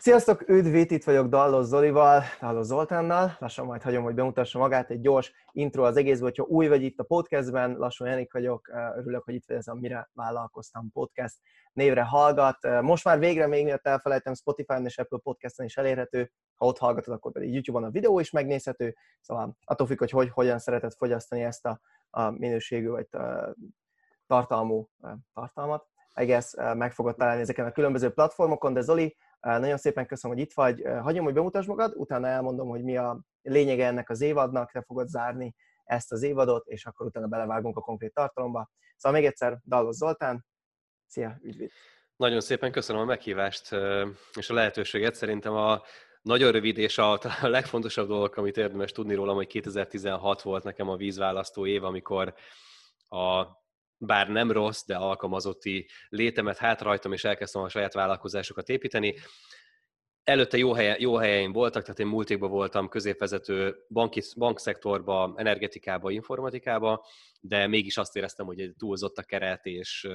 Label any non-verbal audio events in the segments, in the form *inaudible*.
Sziasztok, üdv, itt vagyok Dallos Zolival, Dallos Zoltánnal. Lassan majd hagyom, hogy bemutassa magát egy gyors intro az egészből, hogyha új vagy itt a podcastben, lassan Janik vagyok, örülök, hogy itt vagy ez a Mire Vállalkoztam podcast névre hallgat. Most már végre még miatt elfelejtem, Spotify-on és Apple Podcast-en is elérhető, ha ott hallgatod, akkor pedig YouTube-on a videó is megnézhető, szóval attól függ, hogy, hogy hogyan szereted fogyasztani ezt a, a minőségű vagy tartalmú tartalmat. Guess meg fogod találni ezeken a különböző platformokon, de Zoli, nagyon szépen köszönöm, hogy itt vagy. Hagyom, hogy bemutass magad, utána elmondom, hogy mi a lényege ennek az évadnak, te fogod zárni ezt az évadot, és akkor utána belevágunk a konkrét tartalomba. Szóval még egyszer, Dallos Zoltán, szia, üdvít! Nagyon szépen köszönöm a meghívást és a lehetőséget. Szerintem a nagyon rövid és a, a legfontosabb dolog, amit érdemes tudni rólam, hogy 2016 volt nekem a vízválasztó év, amikor a bár nem rossz, de alkalmazotti létemet hátrajtam, és elkezdtem a saját vállalkozásokat építeni. Előtte jó, helye, jó helyeim voltak, tehát én múltékban voltam középvezető banki, bankszektorba, energetikába, informatikába, de mégis azt éreztem, hogy egy túlzott a keret, és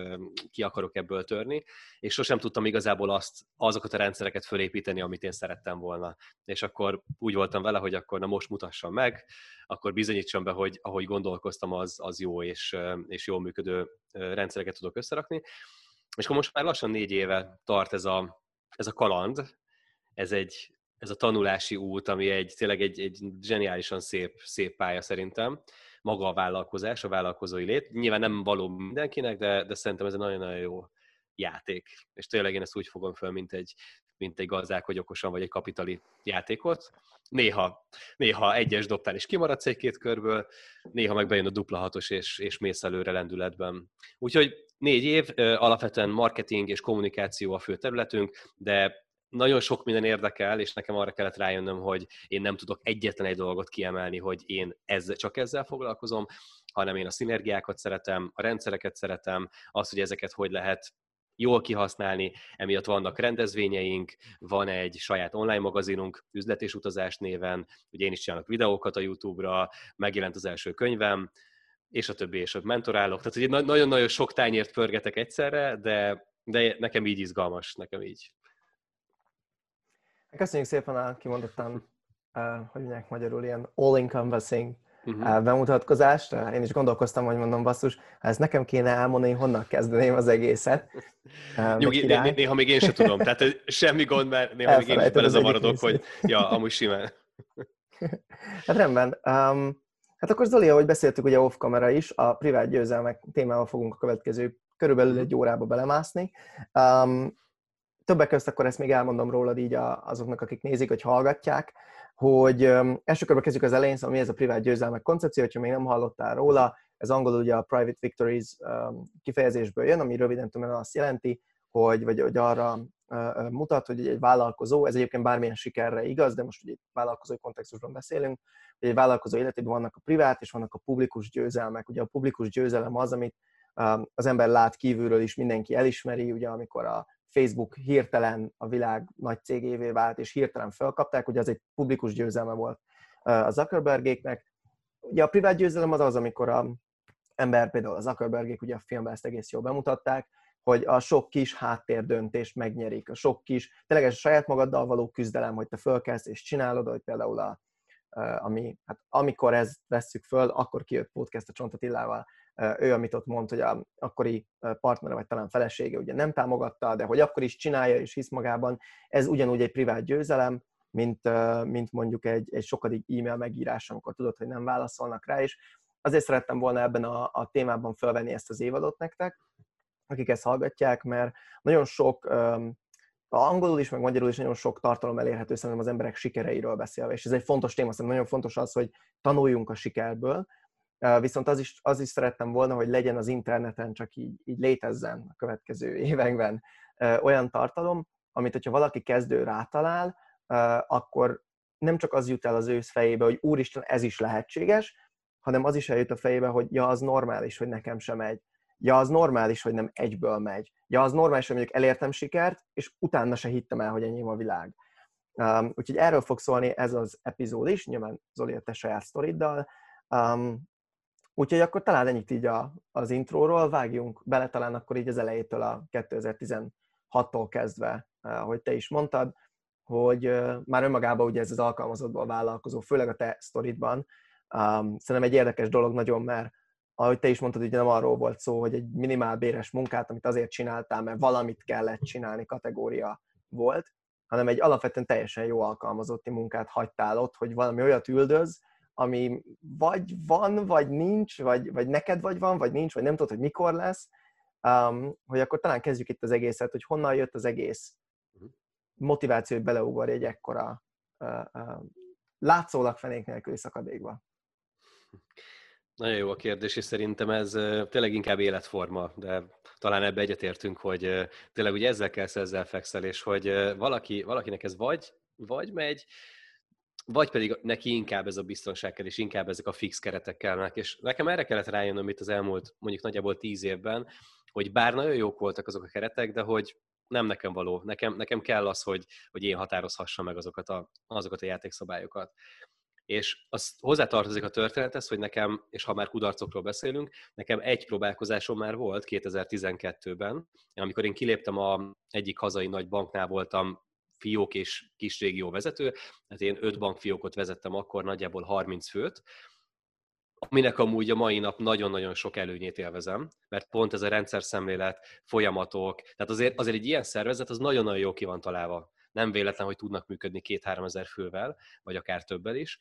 ki akarok ebből törni, és sosem tudtam igazából azt, azokat a rendszereket fölépíteni, amit én szerettem volna. És akkor úgy voltam vele, hogy akkor na most mutassam meg, akkor bizonyítsam be, hogy ahogy gondolkoztam, az, az jó és, és jól működő rendszereket tudok összerakni. És akkor most már lassan négy éve tart ez a, ez a kaland, ez egy ez a tanulási út, ami egy tényleg egy, egy zseniálisan szép, szép pálya szerintem. Maga a vállalkozás, a vállalkozói lét. Nyilván nem való mindenkinek, de, de szerintem ez egy nagyon-nagyon jó játék. És tényleg én ezt úgy fogom föl, mint egy, mint egy hogy okosan, vagy egy kapitali játékot. Néha, néha egyes dobtál és kimaradsz egy-két körből, néha meg bejön a dupla hatos és, és mész előre lendületben. Úgyhogy négy év, alapvetően marketing és kommunikáció a fő területünk, de nagyon sok minden érdekel, és nekem arra kellett rájönnöm, hogy én nem tudok egyetlen egy dolgot kiemelni, hogy én ezzel, csak ezzel foglalkozom, hanem én a szinergiákat szeretem, a rendszereket szeretem, azt, hogy ezeket hogy lehet jól kihasználni, emiatt vannak rendezvényeink, van egy saját online magazinunk, üzlet és utazás néven, ugye én is csinálok videókat a YouTube-ra, megjelent az első könyvem, és a többi, és a mentorálok. Tehát ugye nagyon-nagyon sok tányért pörgetek egyszerre, de, de nekem így izgalmas, nekem így Köszönjük szépen a kimondottan, uh, hogy mondják magyarul, ilyen all-encompassing uh-huh. bemutatkozást. Én is gondolkoztam, hogy mondom, basszus, ha ezt nekem kéne elmondani, honnan kezdeném az egészet. *laughs* Nyugi, né- néha még én sem tudom, tehát semmi gond, mert néha még én is belezavarodok, hogy ja, amúgy simán. *laughs* hát rendben. Um, hát akkor Zoli, ahogy beszéltük ugye off-kamera is, a privát győzelmek témával fogunk a következő körülbelül mhm. egy órába belemászni. Um, többek között akkor ezt még elmondom rólad így azoknak, akik nézik, hogy hallgatják, hogy első körben kezdjük az elején, szóval mi ez a privát győzelmek koncepció, hogyha még nem hallottál róla, ez angolul ugye a private victories kifejezésből jön, ami röviden tudom, azt jelenti, hogy, vagy, hogy arra mutat, hogy egy vállalkozó, ez egyébként bármilyen sikerre igaz, de most ugye vállalkozói kontextusban beszélünk, hogy egy vállalkozó életében vannak a privát és vannak a publikus győzelmek. Ugye a publikus győzelem az, amit az ember lát kívülről is, mindenki elismeri, ugye amikor a Facebook hirtelen a világ nagy cégévé vált, és hirtelen felkapták, ugye az egy publikus győzelme volt a Zuckerbergéknek. Ugye a privát győzelem az az, amikor a ember, például a Zuckerbergék, ugye a filmben ezt egész jól bemutatták, hogy a sok kis háttérdöntést megnyerik, a sok kis, tényleg a saját magaddal való küzdelem, hogy te fölkelsz és csinálod, hogy például a, ami, hát amikor ezt vesszük föl, akkor kijött podcast a Csontatillával, ő, amit ott mond, hogy a akkori partnere, vagy talán felesége ugye nem támogatta, de hogy akkor is csinálja és hisz magában, ez ugyanúgy egy privát győzelem, mint, mint mondjuk egy, egy sokadik e-mail megírás, amikor tudod, hogy nem válaszolnak rá, és azért szerettem volna ebben a, a témában felvenni ezt az évadot nektek, akik ezt hallgatják, mert nagyon sok, angolul is, meg magyarul is nagyon sok tartalom elérhető szerintem az emberek sikereiről beszélve, és ez egy fontos téma, szerintem nagyon fontos az, hogy tanuljunk a sikerből, Viszont az is, az is szerettem volna, hogy legyen az interneten, csak így, így létezzen a következő *laughs* években olyan tartalom, amit hogyha valaki kezdő rátalál, akkor nem csak az jut el az ősz fejébe, hogy úristen, ez is lehetséges, hanem az is eljut a fejébe, hogy ja, az normális, hogy nekem sem megy. Ja, az normális, hogy nem egyből megy. Ja, az normális, hogy mondjuk elértem sikert, és utána se hittem el, hogy enyém a világ. Um, úgyhogy erről fog szólni ez az epizód is, nyilván Zoli a te saját sztoriddal. Um, Úgyhogy akkor talán ennyit így a, az intróról, vágjunk bele talán akkor így az elejétől a 2016-tól kezdve, ahogy te is mondtad. hogy már önmagában ugye ez az alkalmazottból vállalkozó, főleg a te sztoridban, um, szerintem egy érdekes dolog nagyon, mert ahogy te is mondtad, ugye nem arról volt szó, hogy egy minimál béres munkát, amit azért csináltál, mert valamit kellett csinálni kategória volt, hanem egy alapvetően teljesen jó alkalmazotti munkát hagytál ott, hogy valami olyat üldöz, ami vagy van, vagy nincs, vagy, vagy neked vagy van, vagy nincs, vagy nem tudod, hogy mikor lesz, um, hogy akkor talán kezdjük itt az egészet, hogy honnan jött az egész mhm. motiváció, hogy beleugorj egy ekkora uh, uh, látszólag fenék nélküli szakadékba. Nagyon jó a kérdés, és szerintem ez tényleg inkább életforma, de talán ebbe egyetértünk, hogy tényleg ugye ezzel kell ezzel fekszel, és hogy valaki, valakinek ez vagy, vagy megy, vagy pedig neki inkább ez a biztonság kell, és inkább ezek a fix keretek kellnek. És nekem erre kellett rájönnöm itt az elmúlt mondjuk nagyjából tíz évben, hogy bár nagyon jók voltak azok a keretek, de hogy nem nekem való. Nekem, nekem kell az, hogy, hogy én határozhassam meg azokat a, azokat a játékszabályokat. És az hozzátartozik a történethez, hogy nekem, és ha már kudarcokról beszélünk, nekem egy próbálkozásom már volt 2012-ben, amikor én kiléptem a egyik hazai nagy banknál voltam fiók és kis régió vezető, tehát én öt bankfiókot vezettem akkor, nagyjából 30 főt, aminek amúgy a mai nap nagyon-nagyon sok előnyét élvezem, mert pont ez a rendszer szemlélet, folyamatok, tehát azért, azért egy ilyen szervezet az nagyon-nagyon jó ki van találva nem véletlen, hogy tudnak működni két-három ezer fővel, vagy akár többel is.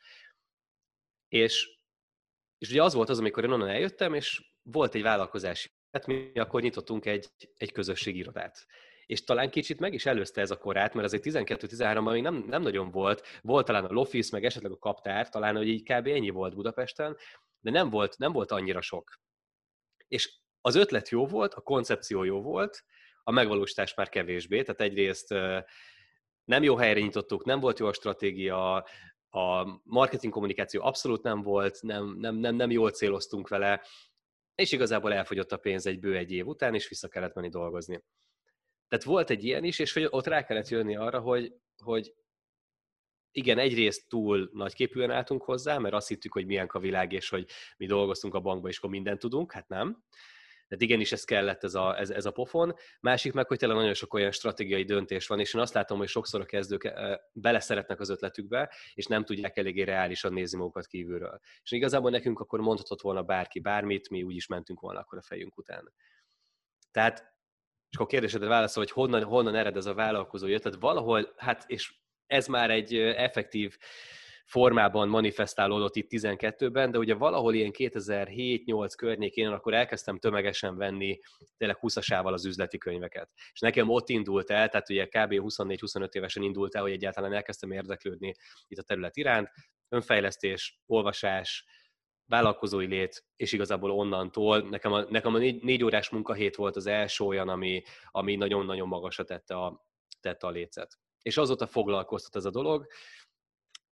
És, és ugye az volt az, amikor én onnan eljöttem, és volt egy vállalkozási hát mi akkor nyitottunk egy, egy közösségi irodát. És talán kicsit meg is előzte ez a korát, mert azért 12-13-ban még nem, nem nagyon volt. Volt talán a Lofis, meg esetleg a Kaptár, talán, hogy így kb. ennyi volt Budapesten, de nem volt, nem volt annyira sok. És az ötlet jó volt, a koncepció jó volt, a megvalósítás már kevésbé, tehát egyrészt nem jó helyre nyitottuk, nem volt jó a stratégia, a marketing kommunikáció abszolút nem volt, nem, nem, nem, nem jól céloztunk vele, és igazából elfogyott a pénz egy bő egy év után, és vissza kellett menni dolgozni. Tehát volt egy ilyen is, és hogy ott rá kellett jönni arra, hogy, hogy igen, egyrészt túl nagyképűen álltunk hozzá, mert azt hittük, hogy milyen a világ, és hogy mi dolgoztunk a bankba, és akkor mindent tudunk, hát nem. Tehát igenis ez kellett ez a, ez, ez a pofon. Másik meg, hogy tényleg nagyon sok olyan stratégiai döntés van, és én azt látom, hogy sokszor a kezdők beleszeretnek az ötletükbe, és nem tudják eléggé reálisan nézni magukat kívülről. És igazából nekünk akkor mondhatott volna bárki bármit, mi úgy is mentünk volna akkor a fejünk után. Tehát, és akkor a kérdésedre válaszol, hogy honnan, honnan ered ez a vállalkozó ötlet, valahol, hát és ez már egy effektív formában manifestálódott itt 12-ben, de ugye valahol ilyen 2007-8 környékén akkor elkezdtem tömegesen venni tényleg 20-asával az üzleti könyveket. És nekem ott indult el, tehát ugye kb. 24-25 évesen indult el, hogy egyáltalán elkezdtem érdeklődni itt a terület iránt, önfejlesztés, olvasás, vállalkozói lét, és igazából onnantól nekem a, nekem a négy, négy órás munkahét volt az első olyan, ami, ami nagyon-nagyon magasra tette a, tette a lécet. És azóta foglalkoztat ez a dolog,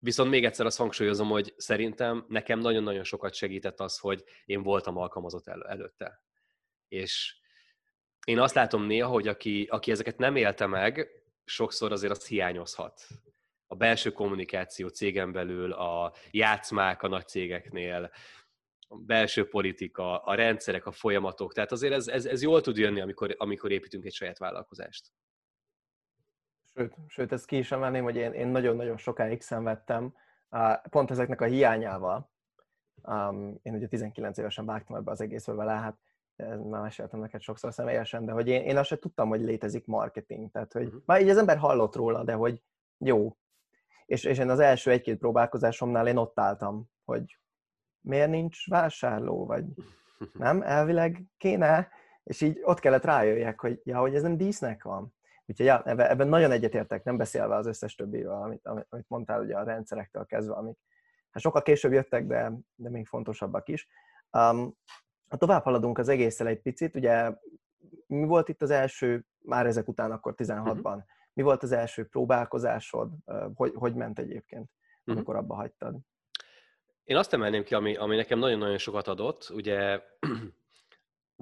Viszont még egyszer azt hangsúlyozom, hogy szerintem nekem nagyon-nagyon sokat segített az, hogy én voltam alkalmazott el, előtte. És én azt látom néha, hogy aki, aki ezeket nem élte meg, sokszor azért azt hiányozhat. A belső kommunikáció cégen belül, a játszmák a nagy cégeknél, a belső politika, a rendszerek, a folyamatok. Tehát azért ez, ez, ez jól tud jönni, amikor, amikor építünk egy saját vállalkozást. Sőt, sőt ezt ki is emelném, hogy én, én nagyon-nagyon sokáig szenvedtem pont ezeknek a hiányával. Um, én ugye 19 évesen vágtam ebbe az egészbe vele, hát már meséltem neked sokszor személyesen, de hogy én, én azt sem tudtam, hogy létezik marketing. Tehát, hogy uh-huh. már így az ember hallott róla, de hogy jó. És, és én az első egy-két próbálkozásomnál én ott álltam, hogy miért nincs vásárló, vagy nem, elvileg kéne, és így ott kellett rájöjjek, hogy ja, hogy ez nem dísznek van. Úgyhogy ja, ebben nagyon egyetértek, nem beszélve az összes többiről, amit, amit mondtál ugye a rendszerektől kezdve, amik hát sokkal később jöttek, de, de még fontosabbak is. Um, ha tovább haladunk az egésszel egy picit, ugye mi volt itt az első, már ezek után akkor 16-ban, uh-huh. Mi volt az első próbálkozásod, hogy, hogy ment egyébként, mhm. amikor abba hagytad? Én azt emelném ki, ami, ami nekem nagyon-nagyon sokat adott, ugye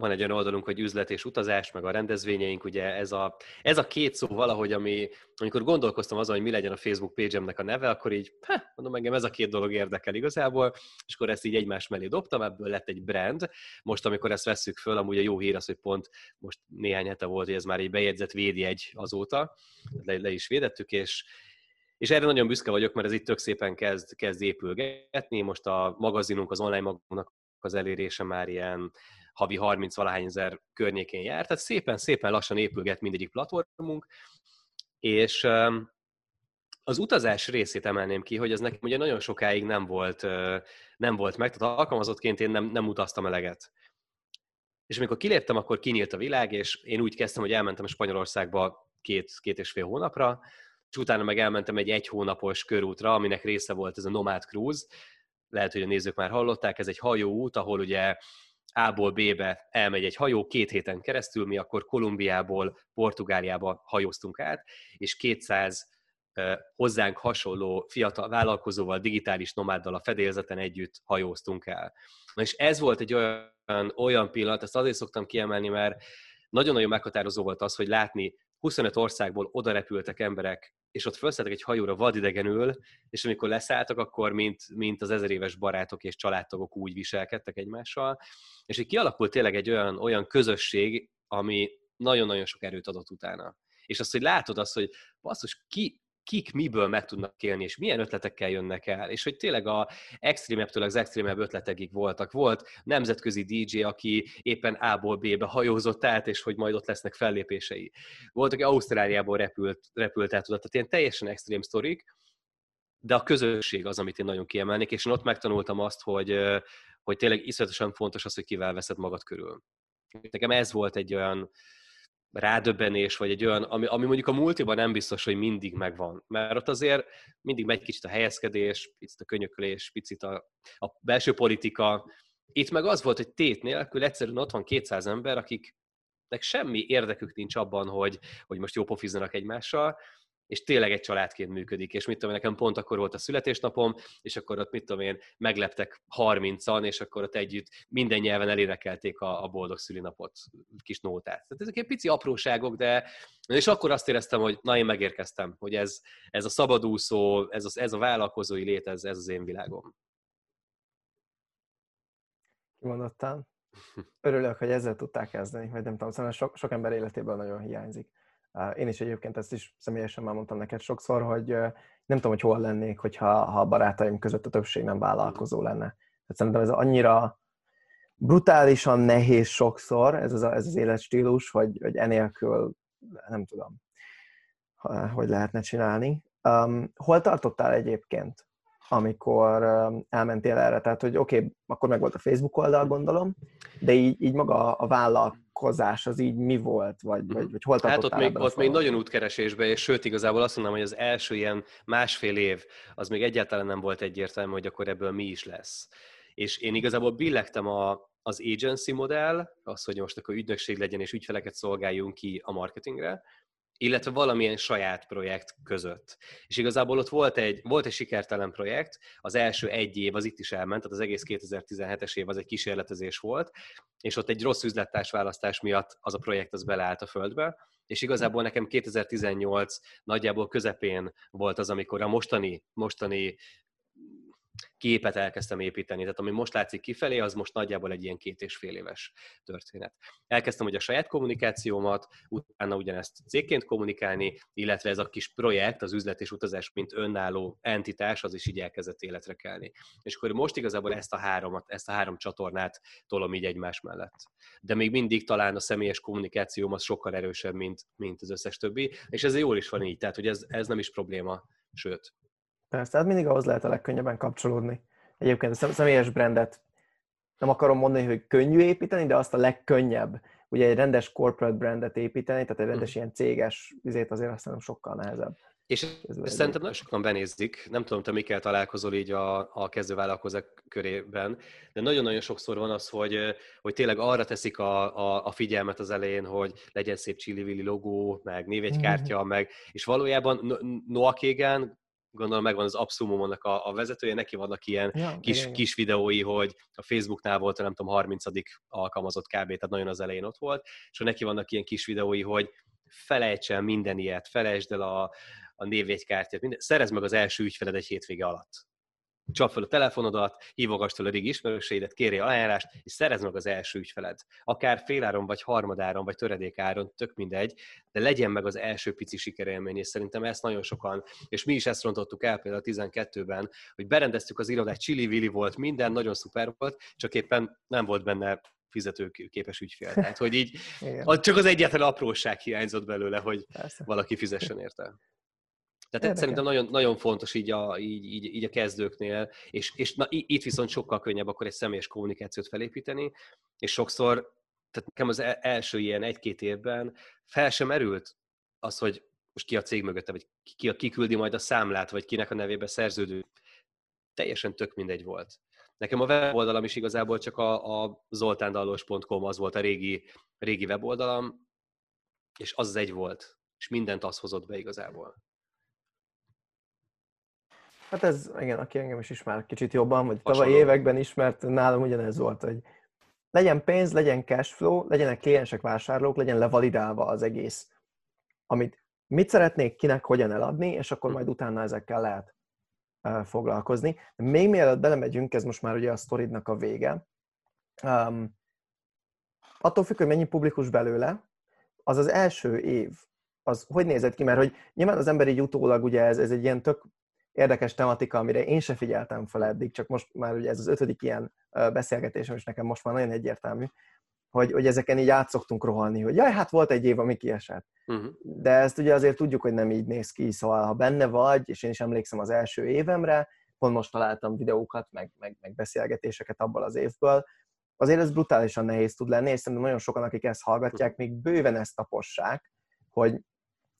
van egy olyan oldalunk, hogy üzlet és utazás, meg a rendezvényeink, ugye ez a, ez a két szó valahogy, ami, amikor gondolkoztam azon, hogy mi legyen a Facebook page a neve, akkor így, ha, mondom, engem ez a két dolog érdekel igazából, és akkor ezt így egymás mellé dobtam, ebből lett egy brand. Most, amikor ezt vesszük föl, amúgy a jó hír az, hogy pont most néhány hete volt, hogy ez már egy bejegyzett védjegy azóta, le, le is védettük, és És erre nagyon büszke vagyok, mert ez itt tök szépen kezd, kezd épülgetni. Most a magazinunk, az online magazinunknak az elérése már ilyen havi 30 valahány ezer környékén jár, tehát szépen-szépen lassan épülget mindegyik platformunk, és az utazás részét emelném ki, hogy ez nekem ugye nagyon sokáig nem volt, nem volt meg, tehát alkalmazottként én nem, nem utaztam eleget. És amikor kiléptem, akkor kinyílt a világ, és én úgy kezdtem, hogy elmentem Spanyolországba két, két és fél hónapra, és utána meg elmentem egy egy hónapos körútra, aminek része volt ez a Nomad Cruise. Lehet, hogy a nézők már hallották, ez egy hajóút, ahol ugye A-ból B-be elmegy egy hajó két héten keresztül, mi akkor Kolumbiából Portugáliába hajóztunk át, és 200 hozzánk hasonló fiatal vállalkozóval, digitális nomáddal a fedélzeten együtt hajóztunk el. Na és ez volt egy olyan, olyan pillanat, ezt azért szoktam kiemelni, mert nagyon-nagyon meghatározó volt az, hogy látni 25 országból oda repültek emberek, és ott felszálltak egy hajóra vadidegenül, és amikor leszálltak, akkor mint, mint az ezer éves barátok és családtagok úgy viselkedtek egymással, és így kialakult tényleg egy olyan, olyan közösség, ami nagyon-nagyon sok erőt adott utána. És azt, hogy látod azt, hogy basszus, ki, kik miből meg tudnak élni, és milyen ötletekkel jönnek el, és hogy tényleg a extrémebbtől az extrémebb ötletekig voltak. Volt nemzetközi DJ, aki éppen A-ból B-be hajózott át, és hogy majd ott lesznek fellépései. Volt, aki Ausztráliából repült, repült át oda, tehát ilyen teljesen extrém sztorik, de a közösség az, amit én nagyon kiemelnék, és én ott megtanultam azt, hogy, hogy tényleg iszonyatosan fontos az, hogy kivel veszed magad körül. Nekem ez volt egy olyan, rádöbbenés, vagy egy olyan, ami, ami mondjuk a multiban nem biztos, hogy mindig megvan. Mert ott azért mindig megy kicsit a helyezkedés, picit a könyökölés, picit a, a belső politika. Itt meg az volt, hogy tét nélkül egyszerűen ott van 200 ember, akiknek semmi érdekük nincs abban, hogy, hogy most jó pofizzanak egymással, és tényleg egy családként működik, és mit tudom, nekem pont akkor volt a születésnapom, és akkor ott mit tudom én, megleptek 30-an, és akkor ott együtt minden nyelven elénekelték a, a boldog szülinapot, kis nótát. Tehát ezek egy pici apróságok, de és akkor azt éreztem, hogy na én megérkeztem, hogy ez, ez a szabadúszó, ez, a, ez a vállalkozói lét, ez, ez az én világom. Kimondottan. Örülök, hogy ezzel tudták kezdeni, vagy nem tudom, szóval sok, sok ember életéből nagyon hiányzik. Én is egyébként ezt is személyesen már mondtam neked sokszor, hogy nem tudom, hogy hol lennék, hogyha ha a barátaim között a többség nem vállalkozó lenne. Tehát szerintem ez annyira brutálisan nehéz sokszor, ez az, ez az életstílus, hogy, hogy enélkül nem tudom, hogy lehetne csinálni. Um, hol tartottál egyébként, amikor um, elmentél erre? Tehát, hogy oké, okay, akkor meg volt a Facebook oldal, gondolom, de így, így maga a vállalat vállalkozás az így mi volt, vagy, vagy, mhm. vagy hol Hát ott még, ott még nagyon útkeresésbe, és sőt, igazából azt mondom, hogy az első ilyen másfél év, az még egyáltalán nem volt egyértelmű, hogy akkor ebből mi is lesz. És én igazából billegtem a, az agency modell, az, hogy most akkor ügynökség legyen, és ügyfeleket szolgáljunk ki a marketingre, illetve valamilyen saját projekt között. És igazából ott volt egy, volt egy sikertelen projekt, az első egy év az itt is elment, tehát az egész 2017-es év az egy kísérletezés volt, és ott egy rossz üzlettárs választás miatt az a projekt az beleállt a földbe, és igazából nekem 2018 nagyjából közepén volt az, amikor a mostani, mostani képet elkezdtem építeni. Tehát ami most látszik kifelé, az most nagyjából egy ilyen két és fél éves történet. Elkezdtem hogy a saját kommunikációmat, utána ugyanezt cégként kommunikálni, illetve ez a kis projekt, az üzlet és utazás, mint önálló entitás, az is így elkezdett életre kelni. És akkor most igazából ezt a háromat, ezt a három csatornát tolom így egymás mellett. De még mindig talán a személyes kommunikációm az sokkal erősebb, mint, mint az összes többi, és ez jól is van így, tehát hogy ez, ez nem is probléma, sőt, Persze, hát mindig ahhoz lehet a legkönnyebben kapcsolódni. Egyébként a személyes brandet nem akarom mondani, hogy könnyű építeni, de azt a legkönnyebb. Ugye egy rendes corporate brandet építeni, tehát egy rendes ilyen céges vizét azért azt hiszem sokkal nehezebb. És ezt szerintem nagyon sokan benézik, nem tudom, te mikkel találkozol így a, a kezdővállalkozók körében, de nagyon-nagyon sokszor van az, hogy, hogy tényleg arra teszik a, a, a figyelmet az elején, hogy legyen szép csili logó, meg névegykártya, mm-hmm. meg, és valójában Noah Kagan gondolom megvan az Absumumnak a, a vezetője, neki vannak ilyen ja, kis, igen. kis videói, hogy a Facebooknál volt, nem tudom, 30. alkalmazott kb, tehát nagyon az elején ott volt, és neki vannak ilyen kis videói, hogy felejts el minden ilyet, felejtsd el a, a névjegykártyát, minden, szerezd meg az első ügyfeled egy hétvége alatt. Csap fel a telefonodat, hívogass fel a régi ismerőseidet, kérje ajánlást, és szerezd meg az első ügyfeled. Akár féláron, vagy harmadáron, vagy töredékáron, tök mindegy, de legyen meg az első pici sikerélmény, és szerintem ezt nagyon sokan, és mi is ezt rontottuk el például a 12-ben, hogy berendeztük az irodát, csili-vili volt, minden nagyon szuper volt, csak éppen nem volt benne fizetőképes ügyfél. Tehát, hogy így *laughs* csak az egyetlen apróság hiányzott belőle, hogy Persze. valaki fizessen érte. Tehát Érdekes. szerintem nagyon, nagyon fontos így a, így, így, így a kezdőknél, és, és na, itt viszont sokkal könnyebb akkor egy személyes kommunikációt felépíteni, és sokszor, tehát nekem az e, első ilyen egy-két évben fel sem erült az, hogy most ki a cég mögötte, vagy ki, ki küldi majd a számlát, vagy kinek a nevébe szerződő. Teljesen tök mindegy volt. Nekem a weboldalam is igazából csak a, a zoltándallos.com az volt a régi, régi weboldalam, és az az egy volt, és mindent az hozott be igazából. Hát ez, igen, aki engem is ismer kicsit jobban, vagy tavalyi években ismert, nálam ugyanez volt, hogy legyen pénz, legyen cash flow, legyenek kliensek, vásárlók, legyen levalidálva az egész. Amit mit szeretnék, kinek, hogyan eladni, és akkor majd utána ezekkel lehet foglalkozni. De még mielőtt belemegyünk, ez most már ugye a sztoridnak a vége, um, attól függ, hogy mennyi publikus belőle, az az első év, az hogy nézett ki? Mert hogy nyilván az ember így utólag, ugye ez, ez egy ilyen tök érdekes tematika, amire én se figyeltem fel eddig, csak most már ugye ez az ötödik ilyen beszélgetésem, és nekem most már nagyon egyértelmű, hogy, hogy ezeken így át szoktunk rohalni, hogy jaj, hát volt egy év, ami kiesett. Uh-huh. De ezt ugye azért tudjuk, hogy nem így néz ki, szóval ha benne vagy, és én is emlékszem az első évemre, pont most találtam videókat, meg, meg, meg beszélgetéseket abból az évből, azért ez brutálisan nehéz tud lenni, és szerintem nagyon sokan, akik ezt hallgatják, még bőven ezt tapossák, hogy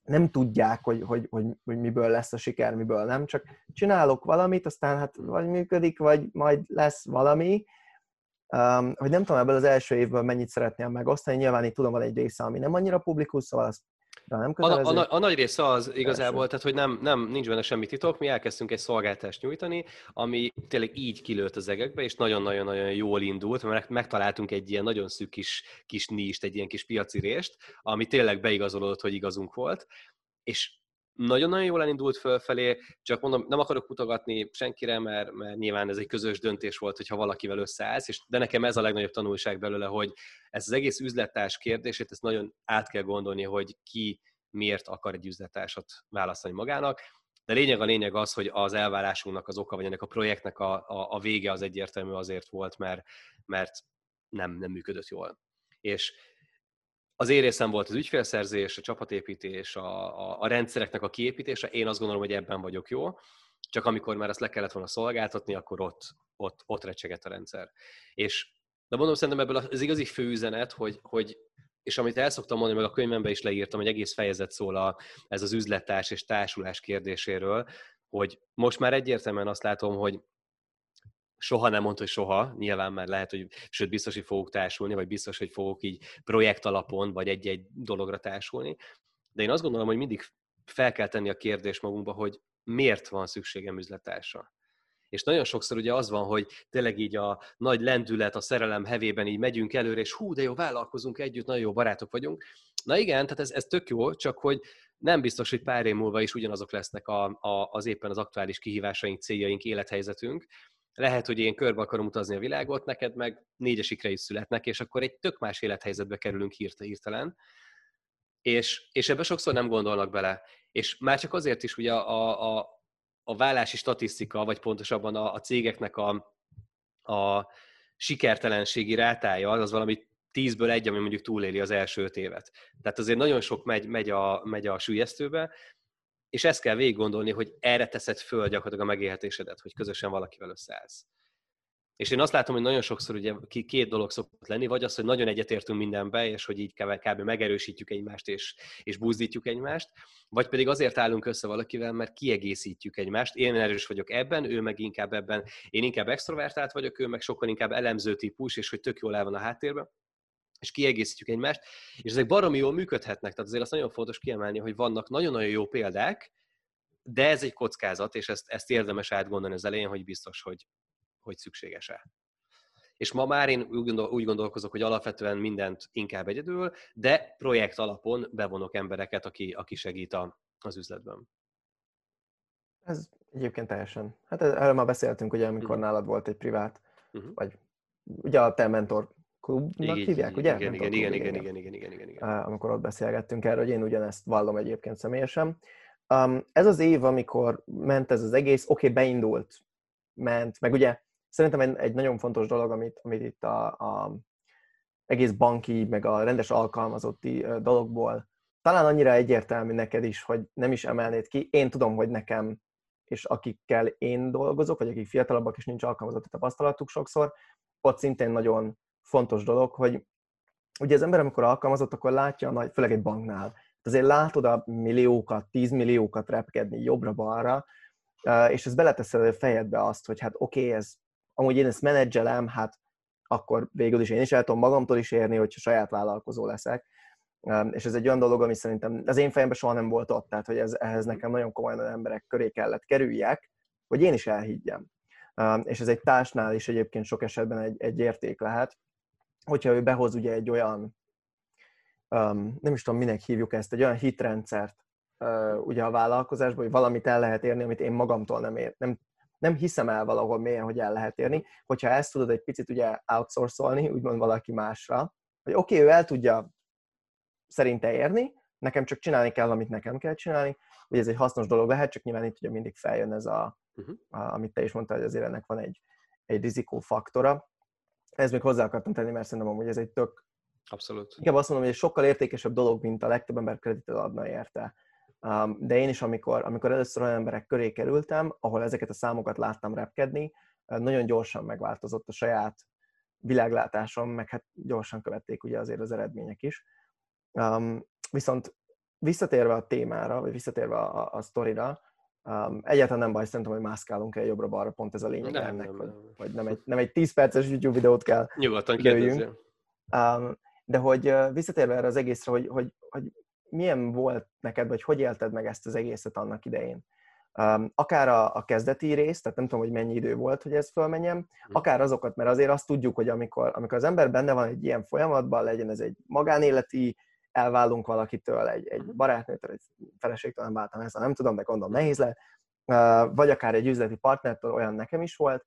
nem tudják, hogy, hogy, hogy, hogy miből lesz a siker, miből nem, csak csinálok valamit, aztán hát vagy működik, vagy majd lesz valami, um, hogy nem tudom ebből az első évből mennyit szeretném megosztani, nyilván itt tudom, van egy része, ami nem annyira publikus, szóval azt de nem a, a, a, nagy része az igazából, tehát hogy nem, nem, nincs benne semmi titok, mi elkezdtünk egy szolgáltást nyújtani, ami tényleg így kilőtt az egekbe, és nagyon-nagyon-nagyon jól indult, mert megtaláltunk egy ilyen nagyon szűk kis, kis níst, egy ilyen kis piaci rést, ami tényleg beigazolódott, hogy igazunk volt, és nagyon-nagyon jól elindult fölfelé, csak mondom, nem akarok mutogatni senkire, mert, mert nyilván ez egy közös döntés volt, hogyha valakivel összeállsz, és de nekem ez a legnagyobb tanulság belőle, hogy ez az egész üzlettárs kérdését, ezt nagyon át kell gondolni, hogy ki miért akar egy üzlettársat választani magának, de lényeg a lényeg az, hogy az elvárásunknak az oka, vagy ennek a projektnek a, a, a vége az egyértelmű azért volt, mert, mert nem, nem működött jól. És az érészem volt az ügyfélszerzés, a csapatépítés, a, a, a rendszereknek a kiépítése. Én azt gondolom, hogy ebben vagyok jó, csak amikor már ezt le kellett volna szolgáltatni, akkor ott, ott, ott recsegett a rendszer. És de mondom, szerintem ebből az igazi főüzenet, hogy, hogy és amit el szoktam mondani, meg a könyvemben is leírtam, hogy egész fejezet szól a, ez az üzlettárs és társulás kérdéséről, hogy most már egyértelműen azt látom, hogy soha nem mondta, hogy soha, nyilván már lehet, hogy sőt biztos, hogy fogok társulni, vagy biztos, hogy fogok így projekt alapon, vagy egy-egy dologra társulni. De én azt gondolom, hogy mindig fel kell tenni a kérdést magunkba, hogy miért van szükségem üzletársa. És nagyon sokszor ugye az van, hogy tényleg így a nagy lendület, a szerelem hevében így megyünk előre, és hú, de jó, vállalkozunk együtt, nagyon jó barátok vagyunk. Na igen, tehát ez, ez tök jó, csak hogy nem biztos, hogy pár év múlva is ugyanazok lesznek a, a, az éppen az aktuális kihívásaink, céljaink, élethelyzetünk, lehet, hogy én körbe akarom utazni a világot, neked meg négyesikre is születnek, és akkor egy tök más élethelyzetbe kerülünk hirtelen. És, és ebbe sokszor nem gondolnak bele. És már csak azért is ugye a, a, a vállási statisztika, vagy pontosabban a, a cégeknek a, a sikertelenségi rátája, az valami tízből egy, ami mondjuk túléli az első öt évet. Tehát azért nagyon sok megy, megy, a, megy a sülyeztőbe, és ezt kell végig gondolni, hogy erre teszed föl gyakorlatilag a megélhetésedet, hogy közösen valakivel összeállsz. És én azt látom, hogy nagyon sokszor ugye két dolog szokott lenni, vagy az, hogy nagyon egyetértünk mindenbe, és hogy így kb. kb. megerősítjük egymást, és, és buzdítjuk egymást, vagy pedig azért állunk össze valakivel, mert kiegészítjük egymást. Én erős vagyok ebben, ő meg inkább ebben. Én inkább extrovertált vagyok, ő meg sokkal inkább elemző típus, és hogy tök jól el van a háttérben és kiegészítjük egymást, és ezek baromi jól működhetnek, tehát azért azt nagyon fontos kiemelni, hogy vannak nagyon-nagyon jó példák, de ez egy kockázat, és ezt, ezt érdemes átgondolni az elején, hogy biztos, hogy, hogy szükséges-e. És ma már én úgy, gondol, úgy gondolkozok, hogy alapvetően mindent inkább egyedül, de projekt alapon bevonok embereket, aki, aki segít a, az üzletben. Ez Egyébként teljesen. Hát erről már beszéltünk, ugye, amikor uh-huh. nálad volt egy privát, uh-huh. vagy ugye a te mentor klubnak igen, hívják, ugye? Igen, igen, igen, igen, igen, igen, igen, igen, igen. Amikor ott beszélgettünk erről, hogy én ugyanezt vallom egyébként személyesen. Um, ez az év, amikor ment ez az egész, oké, okay, beindult, ment, meg ugye szerintem egy, egy nagyon fontos dolog, amit, amit itt a, a egész banki, meg a rendes alkalmazotti dologból talán annyira egyértelmű neked is, hogy nem is emelnéd ki. Én tudom, hogy nekem és akikkel én dolgozok, vagy akik fiatalabbak és nincs alkalmazotti tapasztalatuk sokszor, ott szintén nagyon fontos dolog, hogy ugye az ember, amikor alkalmazott, akkor látja, nagy, főleg egy banknál, azért látod a milliókat, tízmilliókat repkedni jobbra-balra, és ez beleteszed a fejedbe azt, hogy hát oké, okay, ez amúgy én ezt menedzselem, hát akkor végül is én is el tudom magamtól is érni, hogyha saját vállalkozó leszek. És ez egy olyan dolog, ami szerintem az én fejemben soha nem volt ott, tehát hogy ez, ehhez nekem nagyon komolyan emberek köré kellett kerüljek, hogy én is elhiggyem. És ez egy társnál is egyébként sok esetben egy, egy érték lehet, hogyha ő behoz ugye egy olyan, nem is tudom, minek hívjuk ezt, egy olyan hitrendszert ugye a vállalkozásban, hogy valamit el lehet érni, amit én magamtól nem, ér, nem nem hiszem el valahol mélyen, hogy el lehet érni. Hogyha ezt tudod egy picit ugye outsourcolni, úgymond valaki másra, hogy oké, okay, ő el tudja szerinte érni, nekem csak csinálni kell, amit nekem kell csinálni, hogy ez egy hasznos dolog lehet, csak nyilván itt ugye mindig feljön ez a, uh-huh. a amit te is mondtad, hogy azért ennek van egy, egy rizikófaktora. Ez még hozzá akartam tenni, mert szerintem amúgy ez egy tök Abszolút. Inkább azt mondom, hogy egy sokkal értékesebb dolog, mint a legtöbb ember kreditet adna érte. De én is, amikor, amikor először olyan emberek köré kerültem, ahol ezeket a számokat láttam repkedni, nagyon gyorsan megváltozott a saját világlátásom, meg hát gyorsan követték ugye azért az eredmények is. Um, viszont visszatérve a témára, vagy visszatérve a, a, a sztorira, um, egyáltalán nem baj, szerintem, hogy mászkálunk el jobbra-balra, pont ez a lényeg nem, ennek, nem, hogy, nem. hogy nem, egy, nem egy 10 perces YouTube videót kell Nyugodtan. Um, de hogy visszatérve erre az egészre, hogy, hogy, hogy milyen volt neked, vagy hogy élted meg ezt az egészet annak idején? Um, akár a, a kezdeti rész, tehát nem tudom, hogy mennyi idő volt, hogy ez fölmenjem, hm. akár azokat, mert azért azt tudjuk, hogy amikor, amikor az ember benne van egy ilyen folyamatban, legyen ez egy magánéleti, elválunk valakitől, egy, egy hm. barátnőtől, egy feleségtől nem váltam ezt, nem tudom, de gondolom nehéz lehet, vagy akár egy üzleti partnertől, olyan nekem is volt,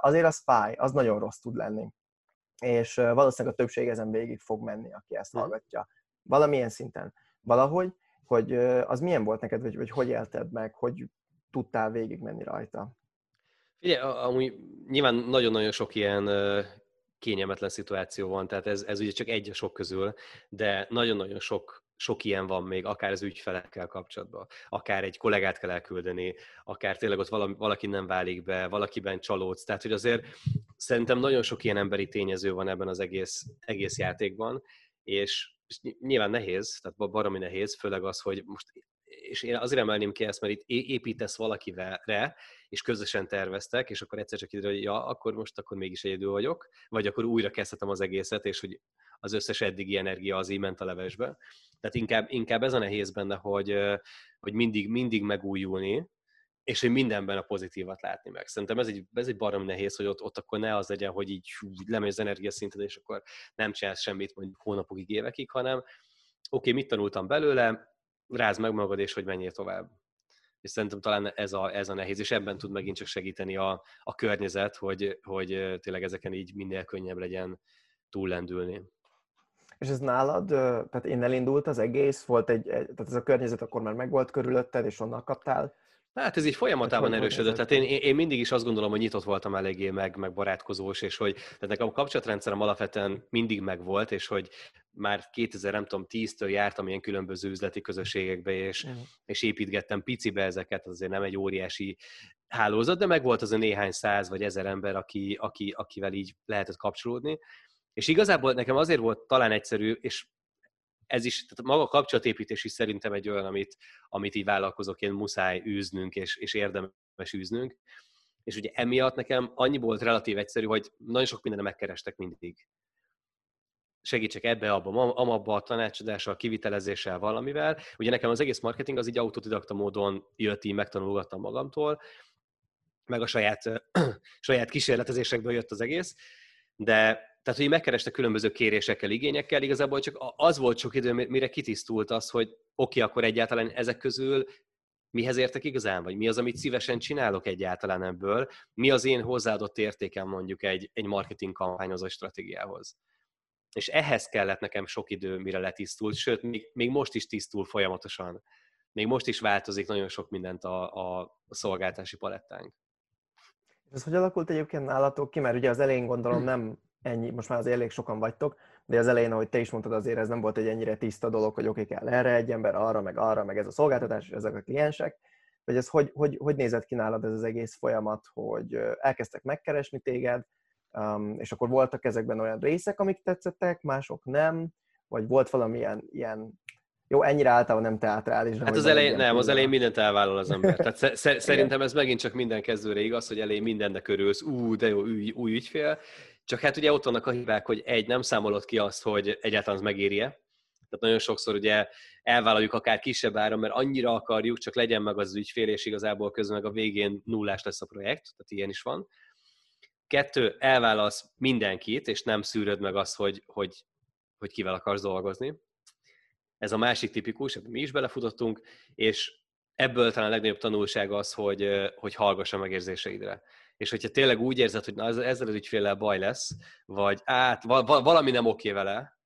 azért az fáj, az nagyon rossz tud lenni. És valószínűleg a többség ezen végig fog menni, aki ezt hm. hallgatja. Valamilyen szinten valahogy, hogy az milyen volt neked, vagy, vagy hogy élted meg, hogy tudtál végigmenni rajta? Figyelj, amúgy nyilván nagyon-nagyon sok ilyen kényelmetlen szituáció van, tehát ez, ez ugye csak egy a sok közül, de nagyon-nagyon sok sok ilyen van még, akár az ügyfelekkel kapcsolatban, akár egy kollégát kell elküldeni, akár tényleg ott valami, valaki nem válik be, valakiben csalódsz. Tehát, hogy azért szerintem nagyon sok ilyen emberi tényező van ebben az egész, egész játékban, és és nyilván nehéz, tehát baromi nehéz, főleg az, hogy most és én azért emelném ki ezt, mert itt építesz valakivel, és közösen terveztek, és akkor egyszer csak kiderül, hogy ja, akkor most akkor mégis egyedül vagyok, vagy akkor újra kezdhetem az egészet, és hogy az összes eddigi energia az így ment a levesbe. Tehát inkább, inkább ez a nehéz benne, hogy, hogy mindig, mindig megújulni, és hogy mindenben a pozitívat látni meg. Szerintem ez egy, ez egy barom nehéz, hogy ott, ott akkor ne az legyen, hogy így lemegy az energiaszinted, és akkor nem csinálsz semmit mondjuk hónapokig, évekig, hanem oké, okay, mit tanultam belőle, rázd meg magad, és hogy menjél tovább. És szerintem talán ez a, ez a nehéz, és ebben tud megint csak segíteni a, a környezet, hogy, hogy tényleg ezeken így minél könnyebb legyen túllendülni. És ez nálad, tehát én elindult az egész, volt egy, tehát ez a környezet akkor már megvolt körülötted, és onnan kaptál Hát ez így folyamatában hát, erősödött. Tehát én, én mindig is azt gondolom, hogy nyitott voltam eléggé, meg, meg barátkozós, és hogy tehát nekem a kapcsolatrendszerem alapvetően mindig megvolt, és hogy már 2000, nem tudom, 10-től jártam ilyen különböző üzleti közösségekbe, és, uh-huh. és építgettem picibe ezeket, azért nem egy óriási hálózat, de meg volt az a néhány száz vagy ezer ember, aki, aki, akivel így lehetett kapcsolódni. És igazából nekem azért volt talán egyszerű, és ez is, tehát maga a kapcsolatépítés is szerintem egy olyan, amit, amit így vállalkozóként muszáj űznünk, és, és érdemes űznünk. És ugye emiatt nekem annyi volt relatív egyszerű, hogy nagyon sok mindenre megkerestek mindig. Segítsek ebbe, abba, amabba, a tanácsadással, kivitelezéssel, valamivel. Ugye nekem az egész marketing az így autodidakta módon jött, így megtanulgattam magamtól, meg a saját, *clears throat* saját kísérletezésekből jött az egész, de tehát, hogy megkereste különböző kérésekkel, igényekkel, igazából csak az volt sok idő, mire kitisztult az, hogy oké, okay, akkor egyáltalán ezek közül mihez értek igazán, vagy mi az, amit szívesen csinálok egyáltalán ebből, mi az én hozzáadott értékem mondjuk egy, egy marketing kampányhoz, vagy stratégiához. És ehhez kellett nekem sok idő, mire letisztult, sőt, még, még most is tisztul folyamatosan. Még most is változik nagyon sok mindent a, a, a szolgáltási palettánk. Ez hogy alakult egyébként nálatok ki? Mert ugye az elején gondolom hm. nem ennyi, most már az elég sokan vagytok, de az elején, ahogy te is mondtad, azért ez nem volt egy ennyire tiszta dolog, hogy oké, okay, kell erre egy ember, arra, meg arra, meg ez a szolgáltatás, és ezek a kliensek, vagy ez hogy, hogy, hogy nézett ki nálad ez az egész folyamat, hogy elkezdtek megkeresni téged, um, és akkor voltak ezekben olyan részek, amik tetszettek, mások nem, vagy volt valamilyen ilyen jó, ennyire általában nem teátrális. Hát az elején, nem, az elején mindent elvállal az ember. Tehát szerintem ez megint csak minden kezdőre igaz, hogy elején mindennek örülsz, ú, de jó, új, új ügyfél, csak hát ugye ott vannak a hibák, hogy egy, nem számolod ki azt, hogy egyáltalán az megéri-e. Tehát nagyon sokszor ugye elvállaljuk akár kisebb áron, mert annyira akarjuk, csak legyen meg az ügyfél, és igazából közben meg a végén nullás lesz a projekt, tehát ilyen is van. Kettő, elvállalsz mindenkit, és nem szűröd meg azt, hogy, hogy, hogy kivel akarsz dolgozni. Ez a másik tipikus, mi is belefutottunk, és ebből talán a legnagyobb tanulság az, hogy, hogy hallgass a megérzéseidre és hogyha tényleg úgy érzed, hogy na, ezzel az ügyféllel baj lesz, vagy át, valami nem oké vele,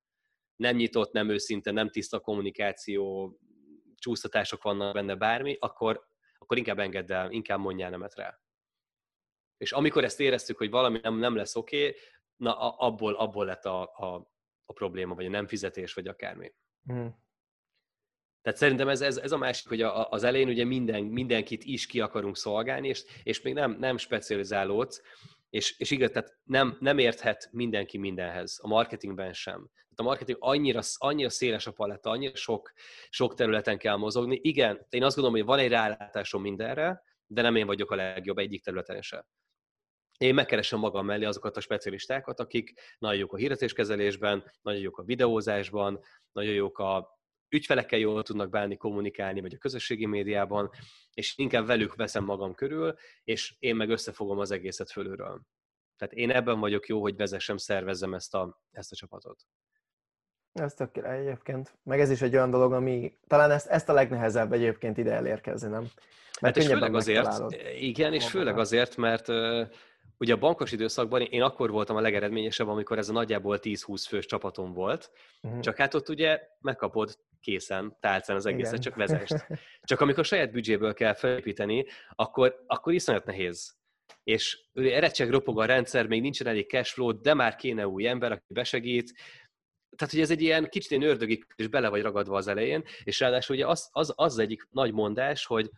nem nyitott, nem őszinte, nem tiszta kommunikáció, csúsztatások vannak benne bármi, akkor, akkor inkább engedd el, inkább mondjál nemet rá. És amikor ezt éreztük, hogy valami nem, nem lesz oké, na abból, abból lett a, a, a probléma, vagy a nem fizetés, vagy akármi. Mm. Tehát szerintem ez, ez, ez a másik, hogy a, az elején ugye minden, mindenkit is ki akarunk szolgálni, és, és még nem, nem specializálódsz, és, és igaz, tehát nem, nem érthet mindenki mindenhez, a marketingben sem. Tehát a marketing annyira, annyira széles a paletta, annyira sok, sok területen kell mozogni. Igen, én azt gondolom, hogy van egy rálátásom mindenre, de nem én vagyok a legjobb egyik területen sem. Én megkeresem magam mellé azokat a specialistákat, akik nagyon jók a hirdetéskezelésben, nagyon jók a videózásban, nagyon jók a ügyfelekkel jól tudnak bánni, kommunikálni, vagy a közösségi médiában, és inkább velük veszem magam körül, és én meg összefogom az egészet fölülről. Tehát én ebben vagyok jó, hogy vezessem, szervezzem ezt a, ezt a csapatot. Ez tök király egyébként. Meg ez is egy olyan dolog, ami talán ezt, ezt a legnehezebb egyébként ide elérkezni, nem? Mert hát és főleg azért, igen, és főleg azért, mert ugye a bankos időszakban én akkor voltam a legeredményesebb, amikor ez a nagyjából 10-20 fős csapatom volt, uh-huh. csak hát ott ugye megkapod készen, tálcán az egészet, Igen. csak vezest. *laughs* Csak amikor saját büdzséből kell felépíteni, akkor, akkor iszonyat nehéz. És erecseg ropog a rendszer, még nincsen elég cashflow, de már kéne új ember, aki besegít. Tehát, hogy ez egy ilyen kicsit ilyen ördögi, és bele vagy ragadva az elején, és ráadásul ugye az, az, az egyik nagy mondás, hogy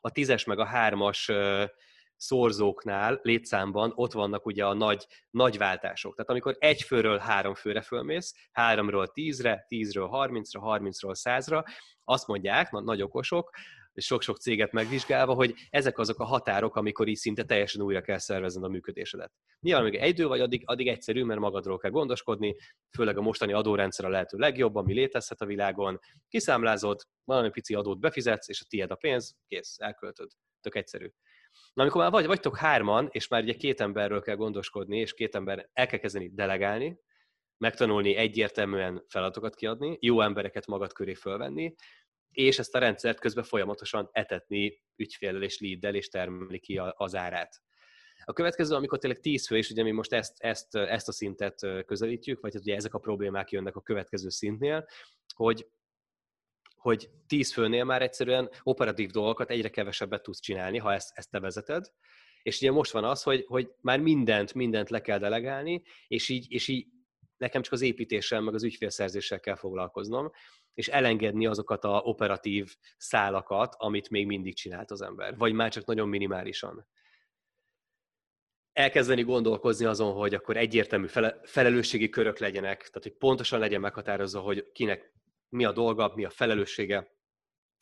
a tízes meg a hármas szorzóknál létszámban ott vannak ugye a nagy, nagy váltások. Tehát amikor egy főről három főre fölmész, háromról tízre, tízről harmincra, harmincról százra, azt mondják, nagy okosok, és sok-sok céget megvizsgálva, hogy ezek azok a határok, amikor így szinte teljesen újra kell szervezned a működésedet. Nyilván még egy idő vagy, addig, addig egyszerű, mert magadról kell gondoskodni, főleg a mostani adórendszer a lehető legjobb, ami létezhet a világon. Kiszámlázod, valami pici adót befizetsz, és a tiéd a pénz, kész, elköltöd. Tök egyszerű. Na, amikor már vagy, vagytok hárman, és már ugye két emberről kell gondoskodni, és két ember el kell kezdeni delegálni, megtanulni egyértelműen feladatokat kiadni, jó embereket magad köré fölvenni, és ezt a rendszert közben folyamatosan etetni ügyféllel és leaddel, és termeli ki az árát. A következő, amikor tényleg 10 fő, és ugye mi most ezt, ezt, ezt a szintet közelítjük, vagy ugye ezek a problémák jönnek a következő szintnél, hogy hogy tíz főnél már egyszerűen operatív dolgokat egyre kevesebbet tudsz csinálni, ha ezt, ezt te vezeted. És ugye most van az, hogy, hogy már mindent, mindent le kell delegálni, és így, és így nekem csak az építéssel, meg az ügyfélszerzéssel kell foglalkoznom, és elengedni azokat a operatív szálakat, amit még mindig csinált az ember, vagy már csak nagyon minimálisan. Elkezdeni gondolkozni azon, hogy akkor egyértelmű fele, felelősségi körök legyenek, tehát hogy pontosan legyen meghatározva, hogy kinek mi a dolga, mi a felelőssége.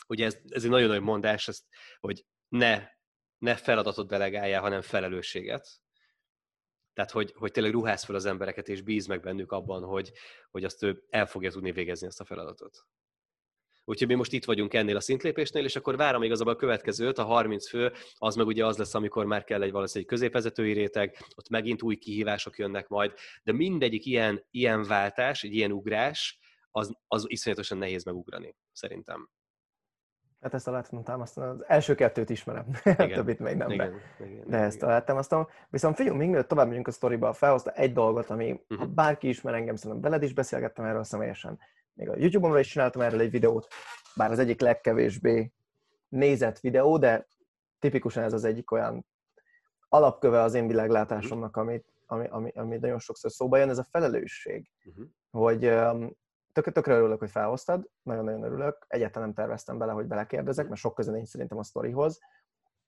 Ugye ez, ez egy nagyon nagy mondás, ezt, hogy ne, ne feladatot delegálja, hanem felelősséget. Tehát, hogy, hogy tényleg ruház fel az embereket, és bíz meg bennük abban, hogy, hogy azt ő el fogja tudni végezni ezt a feladatot. Úgyhogy mi most itt vagyunk ennél a szintlépésnél, és akkor várom igazából a következőt, a 30 fő, az meg ugye az lesz, amikor már kell egy valószínűleg középvezetői réteg, ott megint új kihívások jönnek majd, de mindegyik ilyen, ilyen váltás, egy ilyen ugrás, az, az iszonyatosan nehéz megugrani, szerintem. Hát ezt alátom támasztani. Az első kettőt ismerem, *laughs* igen. többit még nem. Igen, be. igen, De ezt alá támasztom. Viszont figyelj, még mielőtt tovább megyünk a sztoriba, felhozta egy dolgot, ami uh-huh. ha mhm. bárki ismer engem, szerintem veled is beszélgettem erről személyesen. Még a YouTube-omra is csináltam erről egy videót, bár az egyik legkevésbé nézett videó, de tipikusan ez az egyik olyan alapköve az én világlátásomnak, amit, ami, ami, ami nagyon sokszor szóba jön, ez a felelősség. Uh-huh. Hogy um, tök, tökre örülök, hogy felhoztad, nagyon-nagyon örülök. Egyáltalán nem terveztem bele, hogy belekérdezek, mert sok köze nincs szerintem a sztorihoz.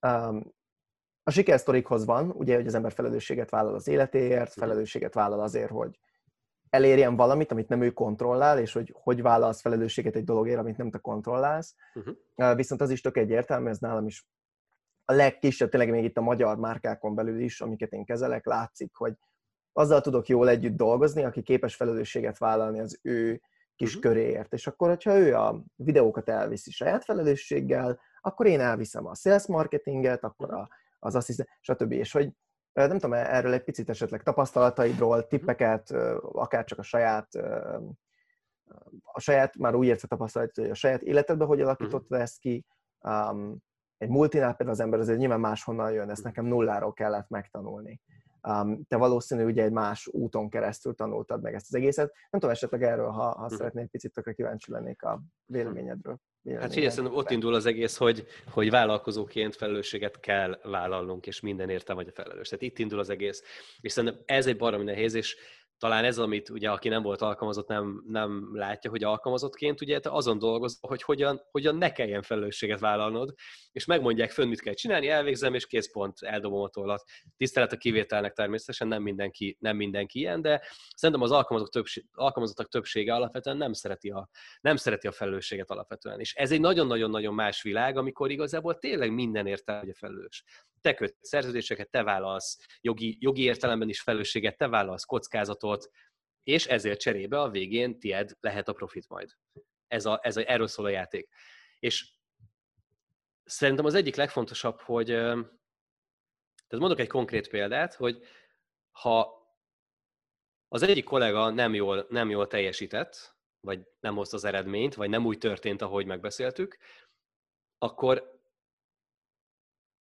Um, a sikersztorikhoz van, ugye, hogy az ember felelősséget vállal az életéért, felelősséget vállal azért, hogy elérjen valamit, amit nem ő kontrollál, és hogy hogy vállalsz felelősséget egy dologért, amit nem te kontrollálsz. Uh-huh. Viszont az is tök egyértelmű, ez nálam is a legkisebb, tényleg még itt a magyar márkákon belül is, amiket én kezelek, látszik, hogy azzal tudok jól együtt dolgozni, aki képes felelősséget vállalni az ő kis uh-huh. köréért. És akkor, hogyha ő a videókat elviszi saját felelősséggel, akkor én elviszem a sales marketinget, akkor a, az asszisztent, stb. És hogy nem tudom, erről egy picit esetleg tapasztalataidról, mhm. tippeket, akár csak a saját a saját, már úgy értve tapasztalat, hogy a saját életedben hogy alakítottad uh-huh. ezt ki, um, egy multinál például az ember azért nyilván máshonnan jön, ezt nekem nulláról kellett megtanulni. Um, te valószínű ugye egy más úton keresztül tanultad meg ezt az egészet. Nem tudom, esetleg erről, ha, ha uh-huh. szeretnél picit tökre kíváncsi lennék a véleményedről. Hát figyelj, szerintem ott indul az egész, hogy, hogy vállalkozóként felelősséget kell vállalnunk, és minden értem vagy a felelős. Tehát itt indul az egész. És szerintem ez egy baromi nehéz, és talán ez, amit ugye aki nem volt alkalmazott, nem, nem látja, hogy alkalmazottként ugye te azon dolgozol, hogy hogyan, hogyan ne kelljen felelősséget vállalnod, és megmondják fönn, mit kell csinálni, elvégzem, és kész pont, eldobom a tollat. Tisztelet a kivételnek természetesen, nem mindenki, nem mindenki ilyen, de szerintem az alkalmazottak, többség, alkalmazottak többsége alapvetően nem szereti, a, nem szereti a felelősséget alapvetően. És ez egy nagyon-nagyon-nagyon más világ, amikor igazából tényleg minden érte, hogy a felelős te köt szerződéseket, te vállalsz jogi, jogi értelemben is felelősséget, te vállalsz kockázatot, és ezért cserébe a végén tied lehet a profit majd. Ez a, ez a, erről szól a játék. És szerintem az egyik legfontosabb, hogy tehát mondok egy konkrét példát, hogy ha az egyik kollega nem jól, nem jól teljesített, vagy nem hozta az eredményt, vagy nem úgy történt, ahogy megbeszéltük, akkor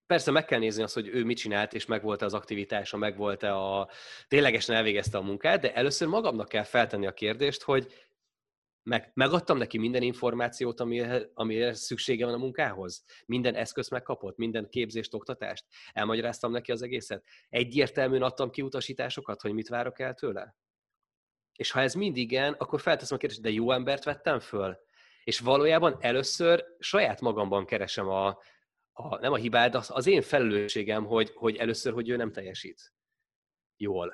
persze meg kell nézni azt, hogy ő mit csinált, és megvolt-e az aktivitása, megvolt-e a... ténylegesen elvégezte a munkát, de először magamnak kell feltenni a kérdést, hogy meg, megadtam neki minden információt, amire, amire szüksége van a munkához? Minden eszközt megkapott? Minden képzést, oktatást? Elmagyaráztam neki az egészet? Egyértelműen adtam ki utasításokat, hogy mit várok el tőle? És ha ez mind igen, akkor felteszem a kérdést, de jó embert vettem föl? És valójában először saját magamban keresem a, a, nem a hibád, az, az én felelősségem, hogy, hogy először, hogy ő nem teljesít jól.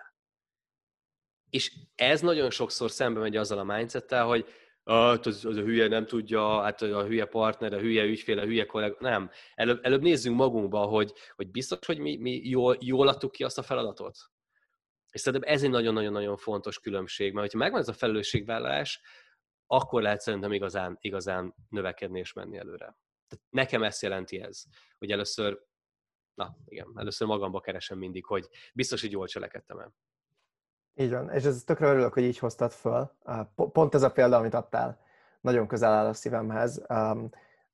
És ez nagyon sokszor szembe megy azzal a mindsettel, hogy ah, az, az a hülye nem tudja, hát a hülye partner, a hülye ügyfél, a hülye kollega, nem. Előbb, előbb nézzünk magunkba, hogy, hogy biztos, hogy mi, mi jól, jól adtuk ki azt a feladatot. És szerintem ez egy nagyon-nagyon-nagyon fontos különbség, mert ha megvan ez a felelősségvállalás, akkor lehet szerintem igazán, igazán növekedni és menni előre. Tehát nekem ezt jelenti ez, hogy először, na igen, először magamba keresem mindig, hogy biztos, hogy jól cselekedtem el. Így van, és ez tökre örülök, hogy így hoztad föl. Pont ez a példa, amit adtál, nagyon közel áll a szívemhez.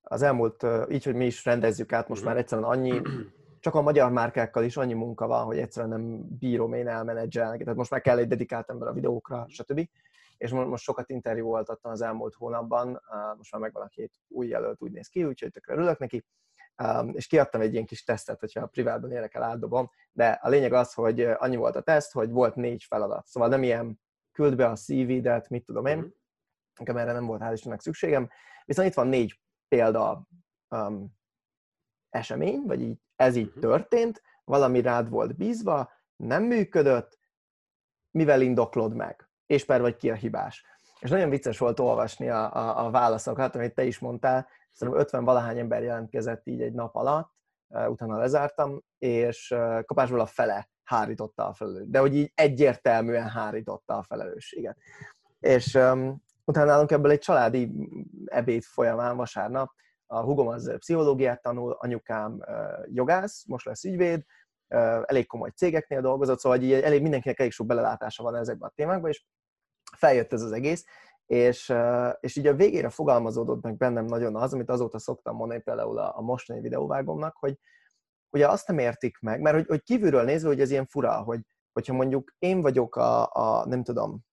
Az elmúlt, így, hogy mi is rendezzük át, most mhm. már egyszerűen annyi, *clears throat* csak a magyar márkákkal is annyi munka van, hogy egyszerűen nem bírom én elmenedzselni. Tehát most már kell egy dedikált ember a videókra, stb és most sokat interjúoltattam az elmúlt hónapban, most már megvan a két új jelölt, úgy néz ki, úgyhogy tökre örülök neki, és kiadtam egy ilyen kis tesztet, hogyha a privátban érek el, átdobom, de a lényeg az, hogy annyi volt a teszt, hogy volt négy feladat, szóval nem ilyen küld be a CV-det, mit tudom én, mhm. nekem erre nem volt hál' Istennek szükségem, viszont itt van négy példa um, esemény, vagy így, ez így uh-huh. történt, valami rád volt bízva, nem működött, mivel indoklod meg? És per vagy ki a hibás. És nagyon vicces volt olvasni a, a, a válaszokat, amit te is mondtál, szerintem 50 valahány ember jelentkezett így egy nap alatt, utána lezártam, és kapásból a fele hárította a felelősséget. De hogy így egyértelműen hárította a felelősséget. És um, utána nálunk ebből egy családi ebéd folyamán vasárnap, a hugom az pszichológiát tanul, anyukám uh, jogász, most lesz ügyvéd, elég komoly cégeknél dolgozott, szóval így elég mindenkinek elég sok belelátása van ezekben a témákban, és feljött ez az egész, És, és így a végére fogalmazódott meg bennem nagyon az, amit azóta szoktam mondani például a, a mostani videóvágomnak, hogy ugye azt nem értik meg, mert hogy, hogy kívülről nézve, hogy ez ilyen fura, hogy, hogyha mondjuk én vagyok a, a nem tudom,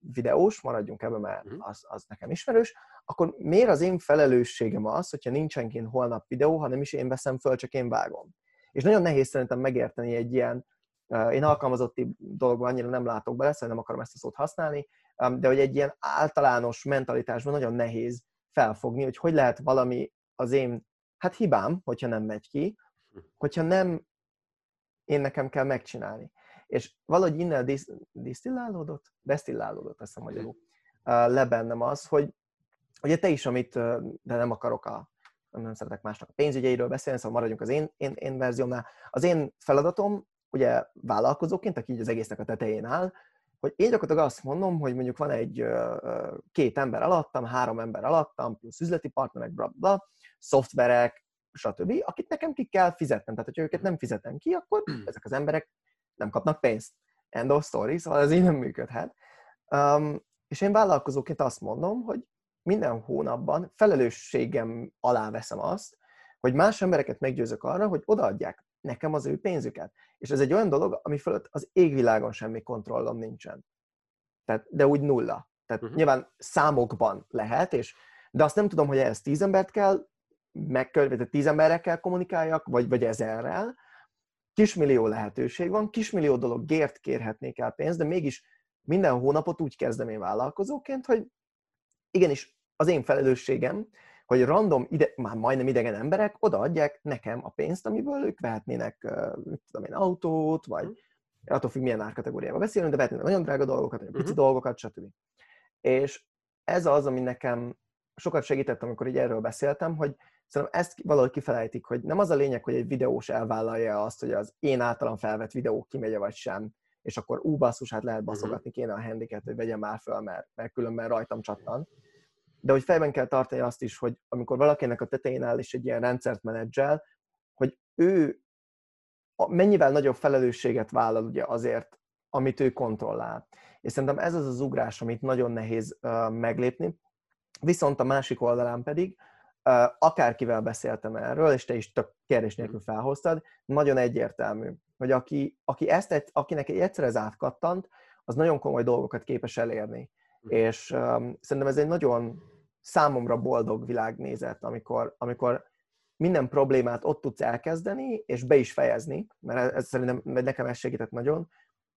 videós, maradjunk ebben, mert mhm. az, az nekem ismerős, akkor miért az én felelősségem az, hogyha nincsen kint holnap videó, hanem is én veszem föl, csak én vágom. És nagyon nehéz szerintem megérteni egy ilyen, én alkalmazotti dologban annyira nem látok bele, szóval nem akarom ezt a szót használni, de hogy egy ilyen általános mentalitásban nagyon nehéz felfogni, hogy hogy lehet valami az én, hát hibám, hogyha nem megy ki, hogyha nem én nekem kell megcsinálni. És valahogy innen disz, disztillálódott, desztillálódott, ezt a hm. magyarul, le bennem az, hogy ugye te is, amit, de nem akarok a, nem szeretek másnak a pénzügyeiről beszélni, szóval maradjunk az én, én, én verziómnál. Az én feladatom, ugye vállalkozóként, aki így az egésznek a tetején áll, hogy én gyakorlatilag azt mondom, hogy mondjuk van egy két ember alattam, három ember alattam, plusz üzleti partnerek, bla, bla, szoftverek, stb., akit nekem ki kell fizetnem. Tehát, hogyha őket nem fizetem ki, akkor ezek az emberek nem kapnak pénzt. End of story, szóval ez így nem működhet. Um, és én vállalkozóként azt mondom, hogy minden hónapban felelősségem alá veszem azt, hogy más embereket meggyőzök arra, hogy odaadják nekem az ő pénzüket. És ez egy olyan dolog, ami fölött az égvilágon semmi kontrollom nincsen. Tehát, de úgy nulla. Tehát uh-huh. nyilván számokban lehet, és, de azt nem tudom, hogy ehhez tíz embert kell megkölteni, vagy tíz emberrel kell kommunikáljak, vagy, vagy ezerrel. Kismillió lehetőség van, kismillió dolog gért kérhetnék el pénzt, de mégis minden hónapot úgy kezdem én vállalkozóként, hogy igenis az én felelősségem, hogy random, ide, már majdnem idegen emberek odaadják nekem a pénzt, amiből ők vehetnének, mit tudom én, autót, vagy uh-huh. attól függ, milyen árkategóriában beszélünk, de vehetnének nagyon drága dolgokat, vagy pici uh-huh. dolgokat, stb. És ez az, ami nekem sokat segített, amikor így erről beszéltem, hogy szerintem ezt valahogy kifelejtik, hogy nem az a lényeg, hogy egy videós elvállalja azt, hogy az én általam felvett videó kimegye vagy sem, és akkor ú, basszus, hát lehet baszogatni kéne a handiket, hogy vegyem már föl, mert, mert különben rajtam csattan. De hogy fejben kell tartani azt is, hogy amikor valakinek a tetején áll és egy ilyen rendszert menedzsel, hogy ő mennyivel nagyobb felelősséget vállal ugye azért, amit ő kontrollál. És szerintem ez az az ugrás, amit nagyon nehéz uh, meglépni. Viszont a másik oldalán pedig, uh, akárkivel beszéltem erről, és te is tök kérdés nélkül felhoztad, nagyon egyértelmű hogy aki, aki ezt akinek egyszer ez átkattant, az nagyon komoly dolgokat képes elérni. Hm. És um, szerintem ez egy nagyon számomra boldog világnézet, amikor, amikor minden problémát ott tudsz elkezdeni, és be is fejezni, mert ez, szerintem nekem ez segített nagyon,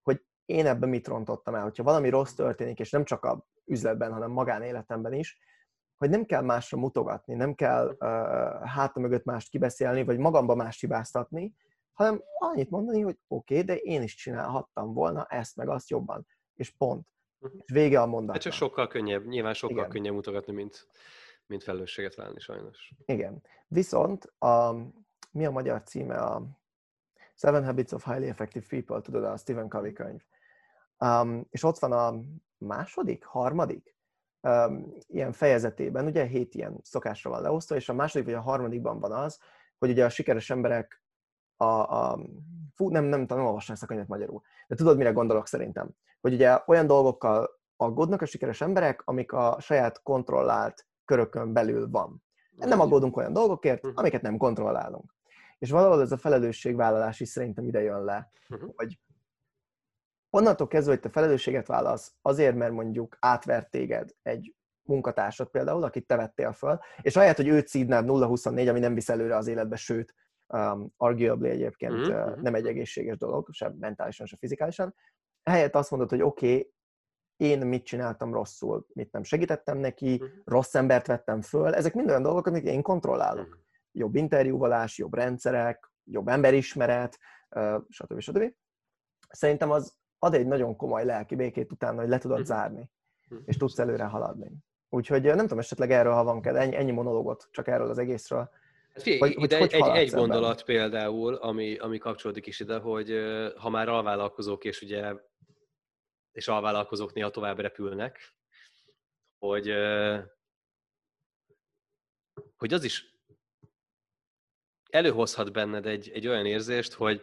hogy én ebben mit rontottam el. Hogyha valami rossz történik, és nem csak a üzletben, hanem magánéletemben is, hogy nem kell másra mutogatni, nem kell uh, háta mögött mást kibeszélni, vagy magamba mást hibáztatni, hanem annyit mondani, hogy oké, okay, de én is csinálhattam volna ezt meg azt jobban, és pont. És vége a mondat. Hát csak sokkal könnyebb, nyilván sokkal Igen. könnyebb mutogatni, mint, mint felelősséget válni sajnos. Igen. Viszont a, mi a magyar címe? A Seven Habits of Highly Effective People, tudod, a Stephen Covey könyv. Um, és ott van a második, harmadik um, ilyen fejezetében, ugye hét ilyen szokásra van leosztva, és a második vagy a harmadikban van az, hogy ugye a sikeres emberek a, a fú, nem, nem, nem olvastam ezt a könyvet magyarul, de tudod, mire gondolok szerintem? Hogy ugye olyan dolgokkal aggódnak a sikeres emberek, amik a saját kontrollált körökön belül van. Nem aggódunk olyan dolgokért, mhm. amiket nem kontrollálunk. És valahol ez a felelősségvállalás is szerintem ide jön le, uh-huh. hogy onnantól kezdve, hogy te felelősséget válasz azért, mert mondjuk átvert téged egy munkatársad például, akit te vettél föl, és ahelyett, hogy őt szídnád 0-24, ami nem visz előre az életbe, sőt, um, arguably egyébként mm-hmm. uh, nem egy egészséges dolog, sem mentálisan, sem fizikálisan. Helyett azt mondod, hogy oké, okay, én mit csináltam rosszul, mit nem segítettem neki, mm-hmm. rossz embert vettem föl, ezek mind olyan dolgok, amiket én kontrollálok. Mm-hmm. Jobb interjúvalás, jobb rendszerek, jobb emberismeret, stb. stb. Szerintem az ad egy nagyon komoly lelki békét utána, hogy le tudod mm-hmm. zárni, és tudsz előre haladni. Úgyhogy nem tudom, esetleg erről, ha van ennyi, ennyi monológot csak erről az egészről Figyelj, hogy, ide hogy, egy, egy, egy gondolat például, ami, ami kapcsolódik is ide, hogy ha már alvállalkozók és ugye és alvállalkozók néha tovább repülnek, hogy, hogy az is előhozhat benned egy, egy olyan érzést, hogy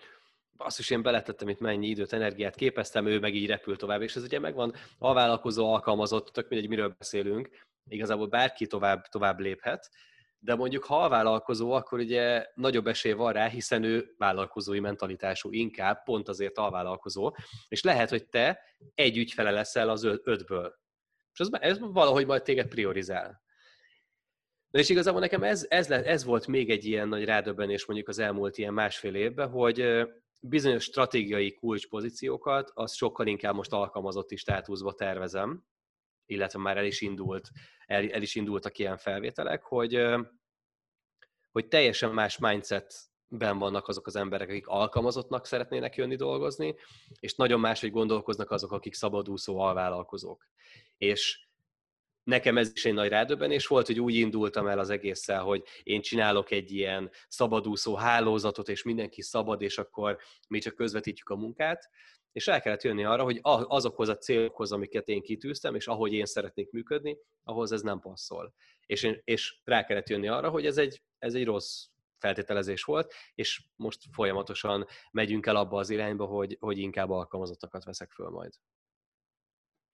is én beletettem itt mennyi időt, energiát képeztem, ő meg így repül tovább, és ez ugye megvan, a vállalkozó alkalmazott, tök mindegy, miről beszélünk, igazából bárki tovább, tovább léphet, de mondjuk ha a vállalkozó, akkor ugye nagyobb esély van rá, hiszen ő vállalkozói mentalitású inkább, pont azért a vállalkozó, és lehet, hogy te egy ügyfele leszel az ötből. És ez, ez valahogy majd téged priorizál. Na és igazából nekem ez, ez, ez volt még egy ilyen nagy rádöbbenés mondjuk az elmúlt ilyen másfél évben, hogy bizonyos stratégiai kulcspozíciókat, az sokkal inkább most alkalmazotti státuszba tervezem, illetve már el is indult, el, el is indultak ilyen felvételek, hogy, hogy teljesen más mindsetben vannak azok az emberek, akik alkalmazottnak szeretnének jönni dolgozni, és nagyon máshogy gondolkoznak azok, akik szabadúszó alvállalkozók. És nekem ez is egy nagy rádöbbenés volt, hogy úgy indultam el az egésszel, hogy én csinálok egy ilyen szabadúszó hálózatot, és mindenki szabad, és akkor mi csak közvetítjük a munkát, és el kellett jönni arra, hogy azokhoz a célokhoz, amiket én kitűztem, és ahogy én szeretnék működni, ahhoz ez nem passzol. És, én, és rá kellett jönni arra, hogy ez egy, ez egy rossz feltételezés volt, és most folyamatosan megyünk el abba az irányba, hogy, hogy inkább alkalmazottakat veszek föl majd.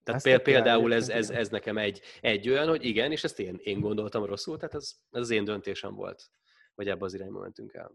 Tehát ezt például ez, ez, ez nekem egy, egy olyan, hogy igen, és ezt én, én gondoltam rosszul, tehát ez, ez az én döntésem volt, hogy ebbe az irányba mentünk el.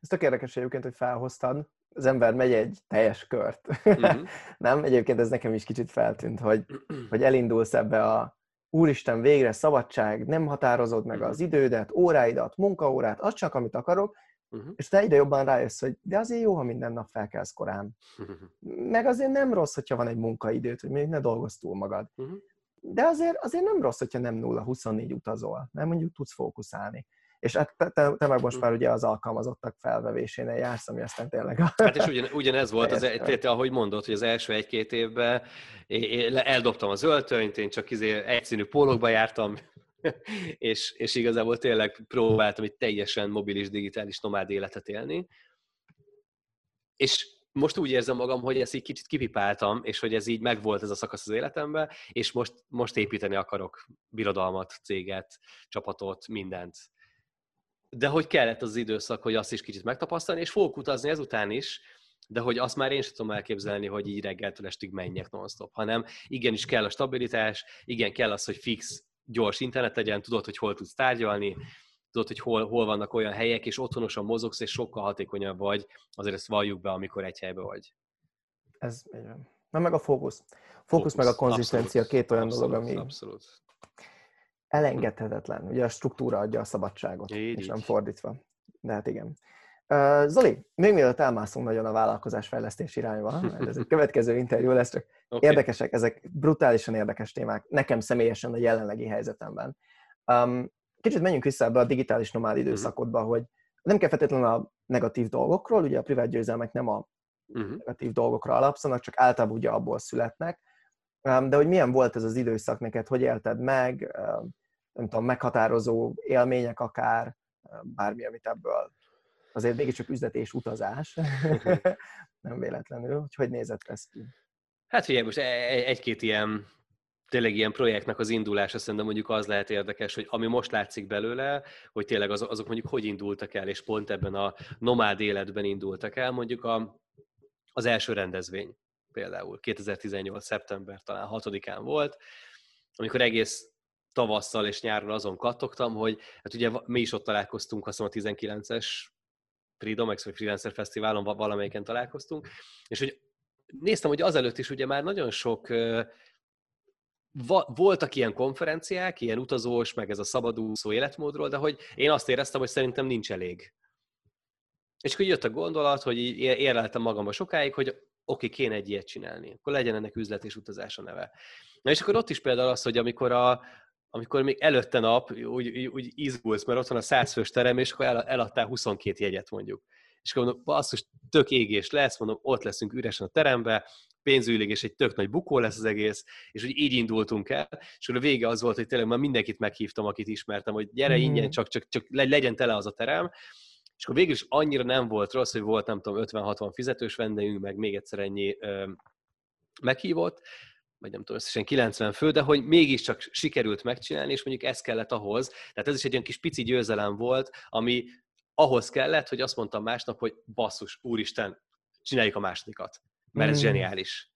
Ez tök érdekes egyébként, hogy felhoztad, az ember megy egy teljes kört. Uh-huh. *laughs* nem? Egyébként ez nekem is kicsit feltűnt, hogy, hogy elindulsz ebbe a úristen, végre szabadság, nem határozod meg az idődet, óráidat, munkaórát, az csak, amit akarok, uh-huh. és te egyre jobban rájössz, hogy de azért jó, ha minden nap felkelsz korán. Uh-huh. *laughs* Meg azért nem rossz, hogyha van egy munkaidőt, hogy még ne dolgozz túl magad. Uh-huh. De azért, azért nem rossz, hogyha nem 0-24 utazol, mert mondjuk tudsz fókuszálni. És hát te, te, te meg most hm. már ugye az alkalmazottak felvevésénél jársz, ami aztán tényleg a... Hát és ugyan, ugyanez volt, az, te, ahogy mondod, hogy az első egy-két évben én eldobtam az öltönyt, én csak izé egyszínű pólókba jártam, *laughs* és, és igazából tényleg próbáltam egy teljesen mobilis, digitális nomád életet élni. És most úgy érzem magam, hogy ezt így kicsit kipipáltam, és hogy ez így megvolt ez a szakasz az életemben, és most, most építeni akarok birodalmat, céget, csapatot, mindent de hogy kellett az időszak, hogy azt is kicsit megtapasztalni, és fogok utazni ezután is, de hogy azt már én sem tudom elképzelni, hogy így reggeltől estig menjek non-stop, hanem igenis kell a stabilitás, igen kell az, hogy fix, gyors internet legyen, tudod, hogy hol tudsz tárgyalni, tudod, hogy hol, hol vannak olyan helyek, és otthonosan mozogsz, és sokkal hatékonyabb vagy, azért ezt valljuk be, amikor egy helyben vagy. Ez így van. Na meg a fókusz. Fókusz, fókusz meg a konzisztencia, két olyan abszolút, dolog, ami abszolút elengedhetetlen. Ugye a struktúra adja a szabadságot, így, és így. nem fordítva. De hát igen. Zoli, még mielőtt elmászunk nagyon a vállalkozás fejlesztés irányba, ez egy következő interjú lesz, csak *laughs* okay. érdekesek, ezek brutálisan érdekes témák, nekem személyesen a jelenlegi helyzetemben. Um, kicsit menjünk vissza ebbe a digitális nomád mhm. időszakodba, uh-huh. hogy nem kell feltétlenül a negatív dolgokról, ugye a privát győzelmek nem a uh-huh. negatív dolgokra alapszanak, csak általában ugye abból születnek, de hogy milyen volt ez az időszak neked, hogy élted meg, nem tudom, meghatározó élmények akár, bármi, amit ebből azért mégiscsak üzlet és utazás, *laughs* nem véletlenül, hogy hogy nézett ez ki? Hát figyelj, most e-, e-, egy-két ilyen tényleg ilyen projektnek az indulása szerintem mondjuk az lehet érdekes, hogy ami most látszik belőle, hogy tényleg azok, azok mondjuk hogy indultak el, és pont ebben a nomád életben indultak el, mondjuk a, az első rendezvény például 2018. szeptember talán 6-án volt, amikor egész tavasszal és nyáron azon kattogtam, hogy hát ugye mi is ott találkoztunk, azt mondom, a 19-es Freedomex vagy Freelancer Fesztiválon valamelyiken találkoztunk, és hogy néztem, hogy azelőtt is ugye már nagyon sok voltak ilyen konferenciák, ilyen utazós, meg ez a szabadúszó életmódról, de hogy én azt éreztem, hogy szerintem nincs elég. És akkor jött a gondolat, hogy érleltem magamba sokáig, hogy oké, kéne egy ilyet csinálni, akkor legyen ennek üzlet és utazás a neve. Na és akkor ott is például az, hogy amikor a, amikor még előtte nap úgy, úgy izgulsz, mert ott van a 100 fős terem, és akkor el, eladtál 22 jegyet mondjuk. És akkor mondom, basszus, tök égés lesz, mondom, ott leszünk üresen a terembe, pénzügyileg, és egy tök nagy bukó lesz az egész, és úgy így indultunk el, és akkor a vége az volt, hogy tényleg már mindenkit meghívtam, akit ismertem, hogy gyere mm. ingyen, csak, csak, csak legyen tele az a terem, és akkor végül is annyira nem volt rossz, hogy volt nem tudom 50-60 fizetős vendégünk, meg még egyszer ennyi ö, meghívott, vagy nem tudom, összesen 90 fő, de hogy mégiscsak sikerült megcsinálni, és mondjuk ez kellett ahhoz. Tehát ez is egy olyan kis pici győzelem volt, ami ahhoz kellett, hogy azt mondtam másnap, hogy basszus, úristen, csináljuk a másodikat, mert ez mm. zseniális.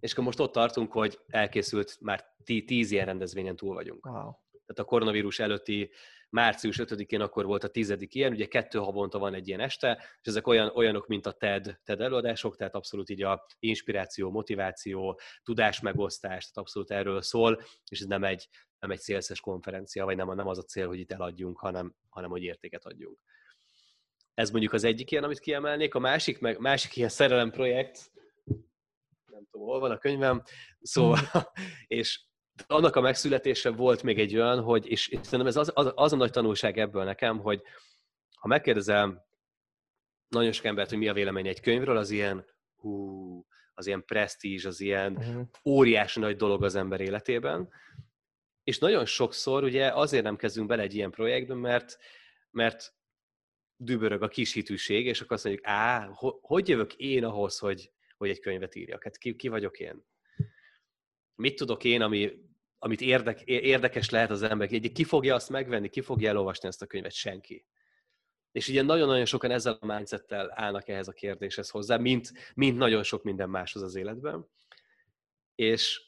És akkor most ott tartunk, hogy elkészült, már tíz ilyen rendezvényen túl vagyunk. Wow. Tehát a koronavírus előtti március 5-én akkor volt a tizedik ilyen, ugye kettő havonta van egy ilyen este, és ezek olyan, olyanok, mint a TED, TED előadások, tehát abszolút így a inspiráció, motiváció, tudásmegosztás, tehát abszolút erről szól, és ez nem egy, nem egy szélszes konferencia, vagy nem, nem az a cél, hogy itt eladjunk, hanem, hanem hogy értéket adjunk. Ez mondjuk az egyik ilyen, amit kiemelnék. A másik, meg, másik ilyen szerelem projekt, nem tudom, hol van a könyvem, szóval, *laughs* mm. És annak a megszületése volt még egy olyan, hogy, és, és szerintem ez az, az, az a nagy tanulság ebből nekem, hogy ha megkérdezem nagyon sok embert, hogy mi a vélemény egy könyvről, az ilyen, hú, az ilyen presztízs, az ilyen uh-huh. óriási nagy dolog az ember életében. És nagyon sokszor ugye azért nem kezdünk bele egy ilyen projektbe, mert, mert dübörög a kis hitűség, és akkor azt mondjuk, á, hogy jövök én ahhoz, hogy, hogy egy könyvet írjak? Hát ki, ki vagyok én? Mit tudok én, ami, amit érdek, érdekes lehet az emberek, ki fogja azt megvenni, ki fogja elolvasni ezt a könyvet? Senki. És ugye nagyon-nagyon sokan ezzel a mindsettel állnak ehhez a kérdéshez hozzá, mint, mint nagyon sok minden máshoz az életben. És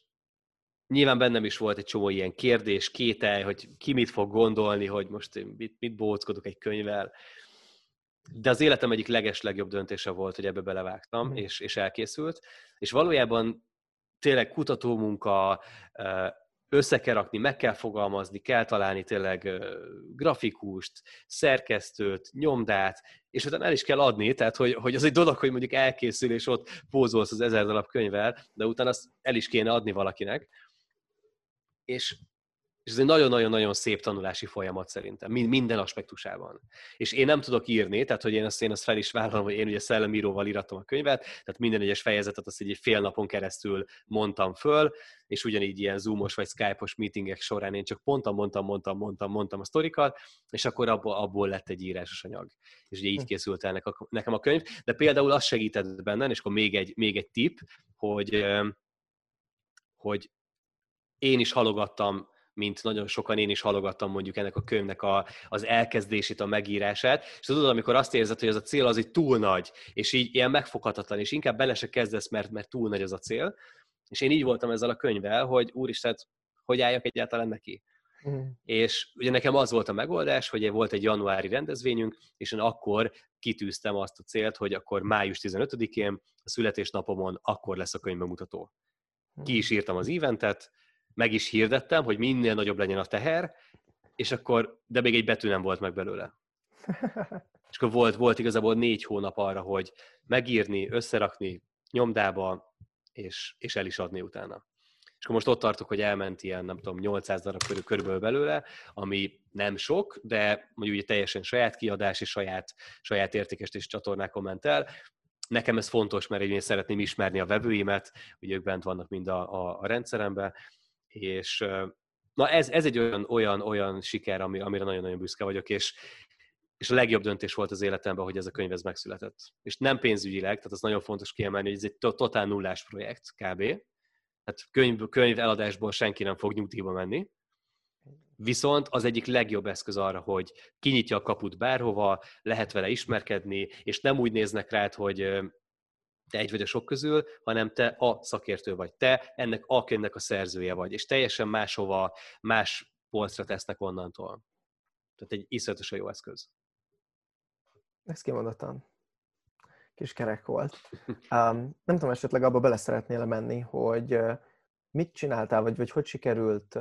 nyilván bennem is volt egy csomó ilyen kérdés, kétel, hogy ki mit fog gondolni, hogy most én mit, mit bóckodok egy könyvvel. De az életem egyik leges legjobb döntése volt, hogy ebbe belevágtam, mm. és, és elkészült. És valójában tényleg kutatómunka, össze kell rakni, meg kell fogalmazni, kell találni tényleg grafikust, szerkesztőt, nyomdát, és utána el is kell adni, tehát hogy, hogy az egy dolog, hogy mondjuk elkészül, és ott pózolsz az ezer darab könyvvel, de utána azt el is kéne adni valakinek. És és ez egy nagyon-nagyon-nagyon szép tanulási folyamat szerintem, minden aspektusában. És én nem tudok írni, tehát hogy én azt, én azt fel is vállalom, hogy én ugye szellemíróval íratom a könyvet, tehát minden egyes fejezetet azt egy fél napon keresztül mondtam föl, és ugyanígy ilyen zoomos vagy skype-os meetingek során én csak mondtam, mondtam, mondtam, mondtam, mondtam a sztorikat, és akkor abból, abból lett egy írásos anyag. És ugye így hm. készült el nekem a könyv, de például az segített bennem, és akkor még egy, még egy tip, hogy, hogy én is halogattam mint nagyon sokan én is halogattam mondjuk ennek a könyvnek a, az elkezdését, a megírását, és tudod, amikor azt érzed, hogy ez a cél az így túl nagy, és így ilyen megfoghatatlan, és inkább bele se kezdesz, mert, mert túl nagy az a cél, és én így voltam ezzel a könyvvel, hogy úristen, hogy álljak egyáltalán neki. Mm. És ugye nekem az volt a megoldás, hogy volt egy januári rendezvényünk, és én akkor kitűztem azt a célt, hogy akkor május 15-én, a születésnapomon akkor lesz a könyvbemutató. Ki is írtam az eventet, meg is hirdettem, hogy minél nagyobb legyen a teher, és akkor, de még egy betű nem volt meg belőle. *laughs* És akkor volt, volt igazából négy hónap arra, hogy megírni, összerakni nyomdába, és, és el is adni utána. És akkor most ott tartok, hogy elment ilyen, nem tudom, 800 darab körül, körülbelül belőle, ami nem sok, de mondjuk ugye teljesen saját kiadás és saját, saját értékesítés csatornákon ment el. Nekem ez fontos, mert én szeretném ismerni a vevőimet, hogy ők bent vannak mind a, a, a rendszeremben, és na ez, ez egy olyan, olyan, olyan siker, ami, amire nagyon-nagyon büszke vagyok, és, és a legjobb döntés volt az életemben, hogy ez a könyv ez megszületett. És nem pénzügyileg, tehát az nagyon fontos kiemelni, hogy ez egy totál nullás projekt kb. Tehát könyv, könyv eladásból senki nem fog nyugdíjba menni, Viszont az egyik legjobb eszköz arra, hogy kinyitja a kaput bárhova, lehet vele ismerkedni, és nem úgy néznek rád, hogy te egy vagy a sok közül, hanem te a szakértő vagy. Te ennek a könyvnek a szerzője vagy, és teljesen máshova, más polcra tesznek onnantól. Tehát egy iszonyatosan jó eszköz. Ez kimondottan. Kis kerek volt. Um, nem tudom, esetleg abba bele szeretnél menni, hogy mit csináltál, vagy, vagy hogy sikerült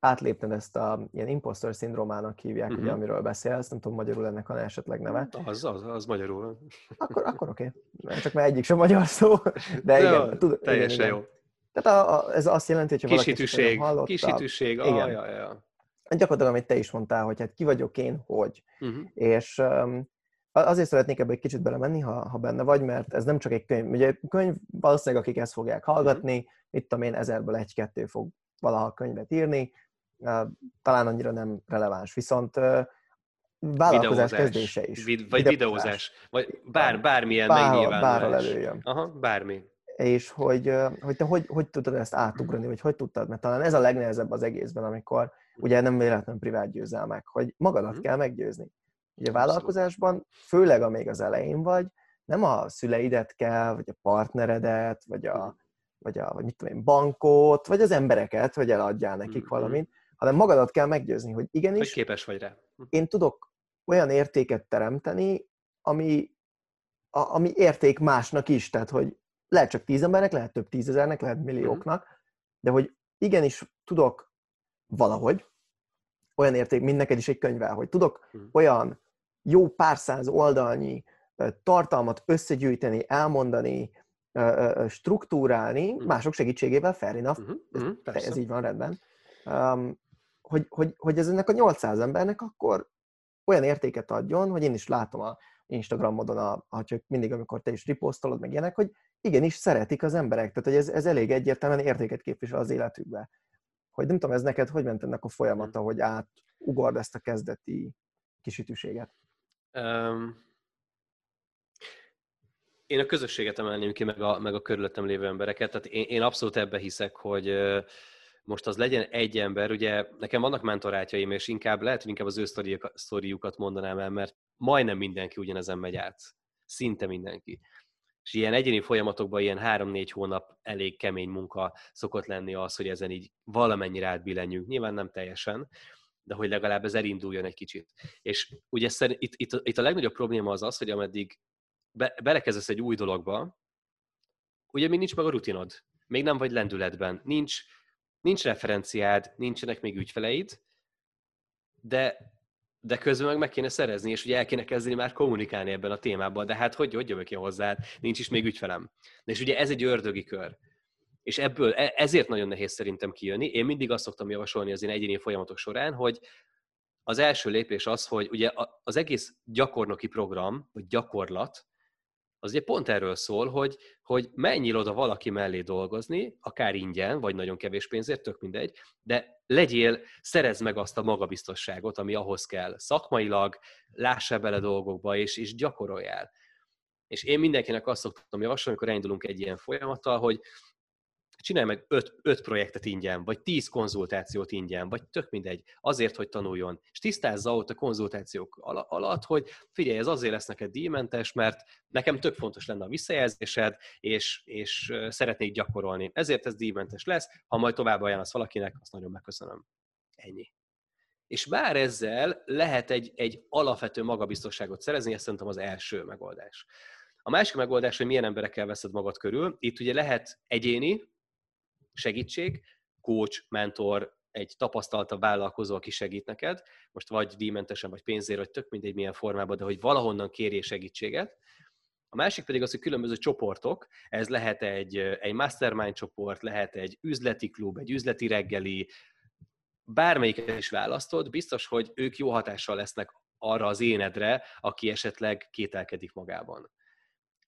átlépned ezt a ilyen impostor szindrómának hívják, uh-huh. ugye, mhm. amiről beszélsz, nem tudom, magyarul ennek van esetleg neve. Az, az, az magyarul. Akkor, akkor oké. Okay. Csak már egyik sem magyar szó, de igen. Jó, tud, teljesen igen, igen. jó. Tehát a, a, ez azt jelenti, hogy ha Kisítűség, valaki kisítűség, igen. Ah, ja, ja. Gyakorlatilag, amit te is mondtál, hogy hát ki vagyok én, hogy. Uh-huh. És um, azért szeretnék ebbe egy kicsit belemenni, ha, ha benne vagy, mert ez nem csak egy könyv. Ugye könyv valószínűleg, akik ezt fogják hallgatni, uh-huh. mit tudom én, ezerből egy-kettő fog valaha könyvet írni, talán annyira nem releváns. Viszont vállalkozás kezdése is. Vid, vagy videózás, vagy bár, bármilyen bár, megnyilvánulás. Bárhol előjön. Aha, bármi. És hogy, hogy te hogy, hogy tudtad ezt átugrani, vagy hogy tudtad, mert talán ez a legnehezebb az egészben, amikor ugye nem véletlen privát győzelmek, hogy magadat mm. kell meggyőzni. Ugye a vállalkozásban, főleg amíg az elején vagy, nem a szüleidet kell, vagy a partneredet, vagy a, vagy a vagy mit tudom én, bankot, vagy az embereket, hogy eladjál nekik mm-hmm. valamit, hanem magadat kell meggyőzni, hogy igenis... Hogy képes vagy rá. Hm. Én tudok olyan értéket teremteni, ami, a, ami érték másnak is, tehát hogy lehet csak tíz embernek, lehet több tízezernek, lehet millióknak, de hogy igenis tudok valahogy olyan érték, mint neked is egy könyvvel, hogy tudok hm. olyan jó pár száz oldalnyi tartalmat összegyűjteni, elmondani, struktúrálni, hm. mások segítségével, fair enough, uh-huh, uh-huh, ez, ez így van rendben, um, hogy, hogy, hogy ez ennek a 800 embernek akkor olyan értéket adjon, hogy én is látom a Instagramodon, a, a, csak mindig, amikor te is riposztolod, meg ilyenek, hogy igenis szeretik az emberek, tehát hogy ez, ez elég egyértelműen értéket képvisel az életükbe. Hogy nem tudom, ez neked hogy ment ennek a folyamata, hogy átugord ezt a kezdeti kisütűséget? Um, én a közösséget emelném ki, meg a, meg a körülöttem lévő embereket. Tehát én, én abszolút ebbe hiszek, hogy most az legyen egy ember, ugye nekem vannak mentorátjaim, és inkább lehet, hogy inkább az ő sztoriukat mondanám el, mert majdnem mindenki ugyanezen megy át. Szinte mindenki. És ilyen egyéni folyamatokban ilyen három-négy hónap elég kemény munka szokott lenni az, hogy ezen így valamennyire átbillenjünk. Nyilván nem teljesen, de hogy legalább ez elinduljon egy kicsit. És ugye itt, itt, itt a legnagyobb probléma az az, hogy ameddig be, belekezdesz egy új dologba, ugye még nincs meg a rutinod, még nem vagy lendületben, nincs, nincs referenciád, nincsenek még ügyfeleid, de, de közben meg meg kéne szerezni, és ugye el kéne kezdeni már kommunikálni ebben a témában, de hát hogy, hogy jövök én hozzád, nincs is még ügyfelem. És ugye ez egy ördögi kör. És ebből, e, ezért nagyon nehéz szerintem kijönni. Én mindig azt szoktam javasolni az én egyéni folyamatok során, hogy az első lépés az, hogy ugye az egész gyakornoki program, vagy gyakorlat, az ugye pont erről szól, hogy, hogy menjél oda valaki mellé dolgozni, akár ingyen, vagy nagyon kevés pénzért, tök mindegy, de legyél, szerezd meg azt a magabiztosságot, ami ahhoz kell. Szakmailag lássál bele dolgokba, és, és gyakoroljál. És én mindenkinek azt szoktam javasolni, amikor elindulunk egy ilyen folyamattal, hogy csinálj meg öt, öt projektet ingyen, vagy tíz konzultációt ingyen, vagy tök mindegy, azért, hogy tanuljon. És tisztázza ott a konzultációk alatt, hogy figyelj, ez azért lesz neked díjmentes, mert nekem tök fontos lenne a visszajelzésed, és, és szeretnék gyakorolni. Ezért ez díjmentes lesz, ha majd tovább ajánlasz valakinek, azt nagyon megköszönöm. Ennyi. És bár ezzel lehet egy, egy alapvető magabiztosságot szerezni, ez szerintem az első megoldás. A másik megoldás, hogy milyen emberekkel veszed magad körül. Itt ugye lehet egyéni, segítség, coach, mentor, egy tapasztaltabb vállalkozó, aki segít neked, most vagy díjmentesen, vagy pénzért, vagy tök mindegy milyen formában, de hogy valahonnan kérjél segítséget. A másik pedig az, hogy különböző csoportok, ez lehet egy, egy mastermind csoport, lehet egy üzleti klub, egy üzleti reggeli, bármelyiket is választod, biztos, hogy ők jó hatással lesznek arra az énedre, aki esetleg kételkedik magában.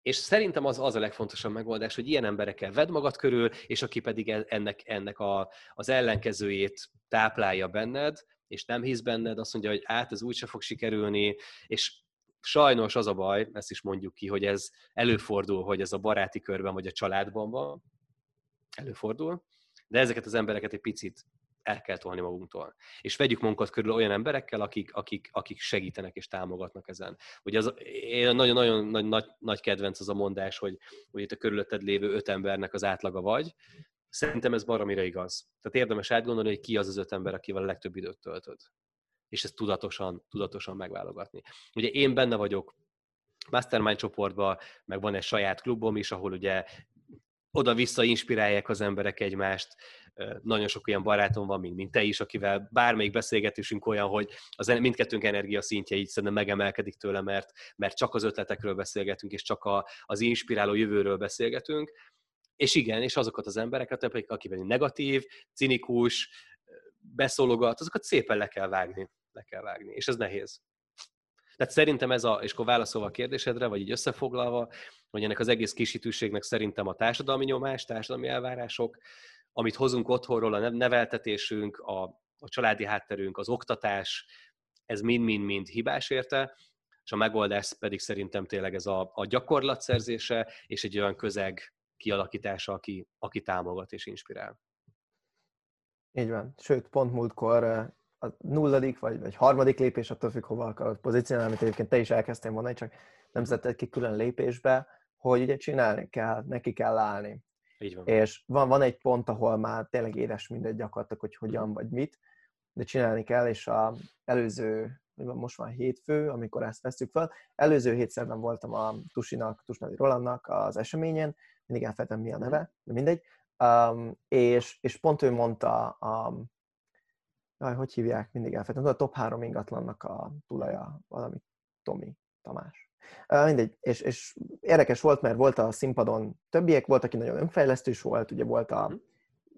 És szerintem az, az a legfontosabb megoldás, hogy ilyen emberekkel vedd magad körül, és aki pedig e, ennek, ennek a, az ellenkezőjét táplálja benned, és nem hisz benned, azt mondja, hogy át, ez úgyse fog sikerülni, és sajnos az a baj, ezt is mondjuk ki, hogy ez előfordul, hogy ez a baráti körben vagy a családban van, előfordul, de ezeket az embereket egy picit el kell tolni magunktól. És vegyük magunkat körül olyan emberekkel, akik, akik, akik segítenek és támogatnak ezen. Ugye az, én nagyon-nagyon nagy, nagy, nagy kedvenc az a mondás, hogy, hogy itt a körülötted lévő öt embernek az átlaga vagy. Szerintem ez baromira igaz. Tehát érdemes átgondolni, hogy ki az az öt ember, akivel a legtöbb időt töltöd. És ezt tudatosan, tudatosan megválogatni. Ugye én benne vagyok mastermind csoportban, meg van egy saját klubom is, ahol ugye oda-vissza inspirálják az emberek egymást, nagyon sok olyan barátom van, mint, mint te is, akivel bármelyik beszélgetésünk olyan, hogy az mindkettőnk energia szintje így szerintem megemelkedik tőle, mert, mert csak az ötletekről beszélgetünk, és csak a, az inspiráló jövőről beszélgetünk. És igen, és azokat az embereket, akik akivel negatív, cinikus, beszólogat, azokat szépen le kell vágni. Le kell vágni. És ez nehéz. Tehát szerintem ez a, és akkor válaszolva a kérdésedre, vagy így összefoglalva, hogy ennek az egész kisítőségnek szerintem a társadalmi nyomás, társadalmi elvárások, amit hozunk otthonról, a neveltetésünk, a, a családi hátterünk, az oktatás, ez mind-mind-mind hibás érte, és a megoldás pedig szerintem tényleg ez a, a gyakorlatszerzése és egy olyan közeg kialakítása, aki, aki támogat és inspirál. Így van. Sőt, pont múltkor a nulladik vagy, vagy harmadik lépés, attól függ, hova akarod pozícionálni, amit egyébként te is elkezdtél mondani, csak nem szedted ki külön lépésbe, hogy ugye csinálni kell, neki kell állni. Így van. És van, van egy pont, ahol már tényleg édes mindegy gyakorlatilag, hogy hogyan Mhm. vagy mit, de csinálni kell, és a előző, most már hétfő, amikor ezt vesztük fel, előző hétszerben voltam a Tusinak, Tusnadi Rolandnak az eseményen, mindig elfelejtem mi a neve, de mindegy, um, és, és pont ő mondta a, jaj, hogy hívják, mindig elfelejtem, a top három ingatlannak a tulaja, valami Tomi, Tamás. Mindegy, és, és érdekes volt, mert volt a színpadon többiek, volt, aki nagyon önfejlesztő is volt, ugye volt a Mhm.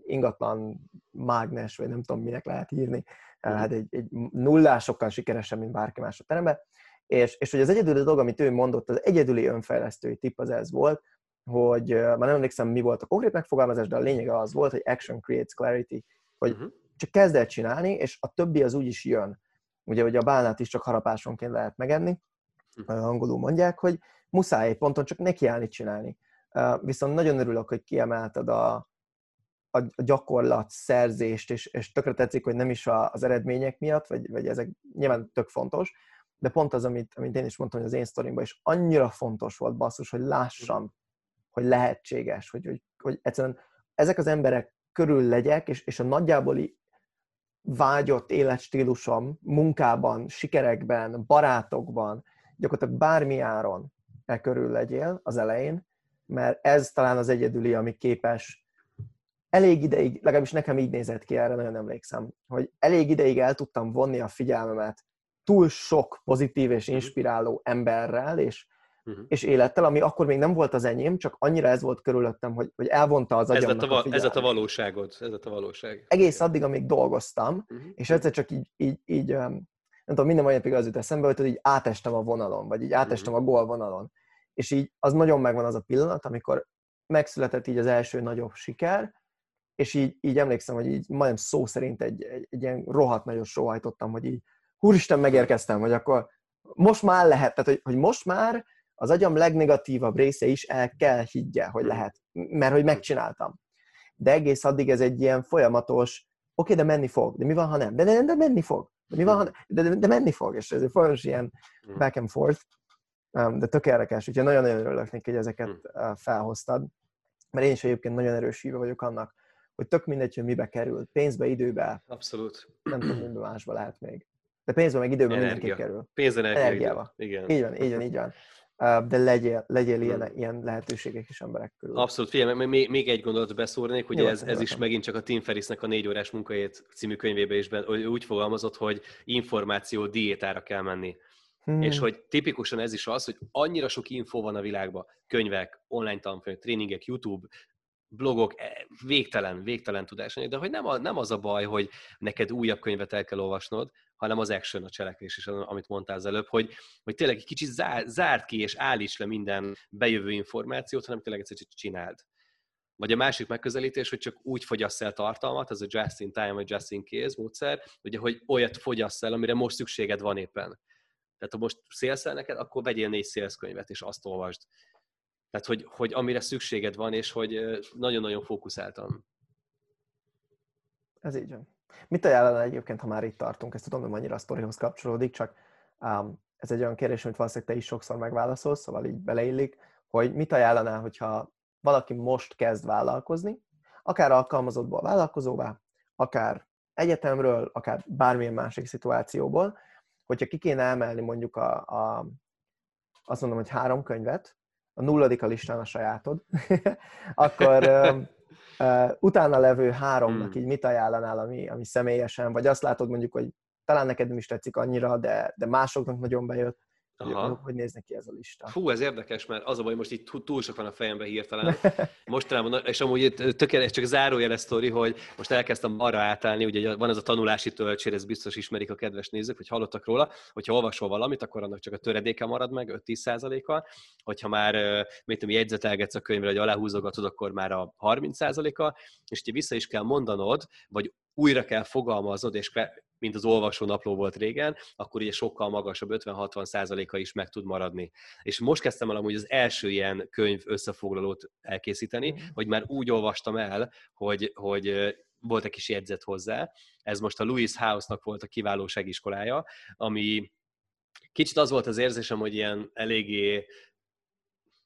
ingatlan mágnes, vagy nem tudom, minek lehet írni, Mhm. hát egy, egy nullásokkal sikeresebb, mint bárki más a teremben, és, és hogy az egyedüli dolog, amit ő mondott, az egyedüli önfejlesztői tipp az ez volt, hogy már nem emlékszem, mi volt a konkrét megfogalmazás, de a lényege az volt, hogy action creates clarity, hogy Uh-huh. csak kezd el csinálni, és a többi az úgy is jön. Ugye, hogy a bálnát is csak harapásonként lehet megenni, angolul mondják, hogy muszáj egy ponton csak nekiállni csinálni. Viszont nagyon örülök, hogy kiemelted a, a gyakorlat szerzést, és, és tökre tetszik, hogy nem is az eredmények miatt, vagy, vagy ezek nyilván tök fontos, de pont az, amit, amit én is mondtam, hogy az én sztorimban is annyira fontos volt basszus, hogy lássam, hogy lehetséges, hogy, hogy, hogy egyszerűen ezek az emberek körül legyek, és, és a nagyjáboli vágyott életstílusom munkában, sikerekben, barátokban, gyakorlatilag bármi áron e körül legyél az elején, mert ez talán az egyedüli, ami képes elég ideig, legalábbis nekem így nézett ki, erre nagyon emlékszem, hogy elég ideig el tudtam vonni a figyelmemet túl sok pozitív és inspiráló emberrel és, Uh-huh. és élettel, ami akkor még nem volt az enyém, csak annyira ez volt körülöttem, hogy, hogy elvonta az Ez, agyamnak lett a, a, va- ez lett a figyelmet. valóságod. Ez lett a valóság. Egész addig, amíg dolgoztam, Uh-huh. és egyszer csak így, így, így öm, nem tudom, minden mai napig az jut eszembe, hogy így átestem a vonalon, vagy így átestem a gól vonalon. És így az nagyon megvan az a pillanat, amikor megszületett így az első nagyobb siker, és így, így emlékszem, hogy így majdnem szó szerint egy, egy, egy ilyen rohadt nagyot sóhajtottam, hogy így, úristen, megérkeztem, hogy akkor most már lehet, tehát hogy, hogy most már az agyam legnegatívabb része is el kell higgye, hogy lehet, mert hogy megcsináltam. De egész addig ez egy ilyen folyamatos, oké, okay, de menni fog, de mi van, ha nem? De, de, de menni fog. De mi van? De, de, de menni fog, és ez folyamatos ilyen Mhm. back and forth, de tök érdekes, úgyhogy nagyon-nagyon örülök neki, hogy ezeket uh, felhoztad, mert én is egyébként nagyon erős híve vagyok annak, hogy tök mindegy, hogy mibe kerül, pénzbe, időbe, Abszolút. nem tudom, miben másba lehet még. De pénzbe meg időben mindenképp kerül. Pénz, energia. Energiával. Igen. Így van, így van, így van. De legyél, legyél ilyen, Hmm. ilyen lehetőségek is emberek körül. Abszolút, figyelj, még- még, egy gondolatot beszúrnék, ugye ez, ez is megint csak a Tim Ferrisnek a négy órás munkahét című könyvében is ben, hogy úgy fogalmazott, hogy információ diétára kell menni. Hmm. És hogy tipikusan ez is az, hogy annyira sok info van a világban, könyvek, online tanfolyamok, tréningek, YouTube, blogok, eh, végtelen, végtelen tudásanyag, de hogy nem, a, nem az a baj, hogy neked újabb könyvet el kell olvasnod, hanem az action, a cselekvés is, amit mondtál az előbb, hogy, hogy tényleg egy kicsit zár, zárd ki és állíts le minden bejövő információt, hanem tényleg egyszerűen csak csináld. Vagy a másik megközelítés, hogy csak úgy fogyasz el tartalmat, ez a just in time vagy just in case módszer, ugye, hogy olyat fogyasz el, amire most szükséged van éppen. Tehát ha most szélszel neked, akkor vegyél négy szélszkönyvet, és azt olvasd. Tehát, hogy, hogy amire szükséged van, és hogy nagyon-nagyon fókuszáltan. Ez így van. Mit ajánlana egyébként, ha már itt tartunk? Ezt tudom, hogy annyira a sztorihoz kapcsolódik, csak um, ez egy olyan kérdés, amit valószínűleg te is sokszor megválaszolsz, szóval így beleillik, hogy mit ajánlanál, hogyha valaki most kezd vállalkozni, akár alkalmazottból vállalkozóvá, akár egyetemről, akár bármilyen másik szituációból, hogyha ki kéne emelni mondjuk a, a azt mondom, hogy három könyvet, a nulladik a listán a sajátod, *laughs* akkor uh, utána levő háromnak Hmm. így mit ajánlanál, ami, ami személyesen, vagy azt látod mondjuk, hogy talán neked nem is tetszik annyira, de, de másoknak nagyon bejött, Aha. hogy néz neki ez a lista. Fú, ez érdekes, mert az a baj, most itt túl- sok van a fejembe hirtelen. *laughs* Mostanában, és amúgy tökéletes, csak zárójeles sztori, hogy most elkezdtem arra átállni, ugye van ez a tanulási töltsér, ez biztos ismerik a kedves nézők, vagy hallottak róla, hogyha olvasol valamit, akkor annak csak a töredéke marad meg, 5-10 százaléka, hogyha már, mit tudom, jegyzetelgetsz a könyvre, vagy aláhúzogatod, akkor már a 30 százaléka, és ugye vissza is kell mondanod, vagy újra kell fogalmaznod, és, mint az olvasónapló volt régen, akkor ugye sokkal magasabb, 50-60 százaléka is meg tud maradni. És most kezdtem el amúgy az első ilyen könyv összefoglalót elkészíteni, mm. hogy már úgy olvastam el, hogy, hogy volt egy kis jegyzet hozzá. Ez most a Louis House-nak volt a kiválóság iskolája, ami kicsit az volt az érzésem, hogy ilyen eléggé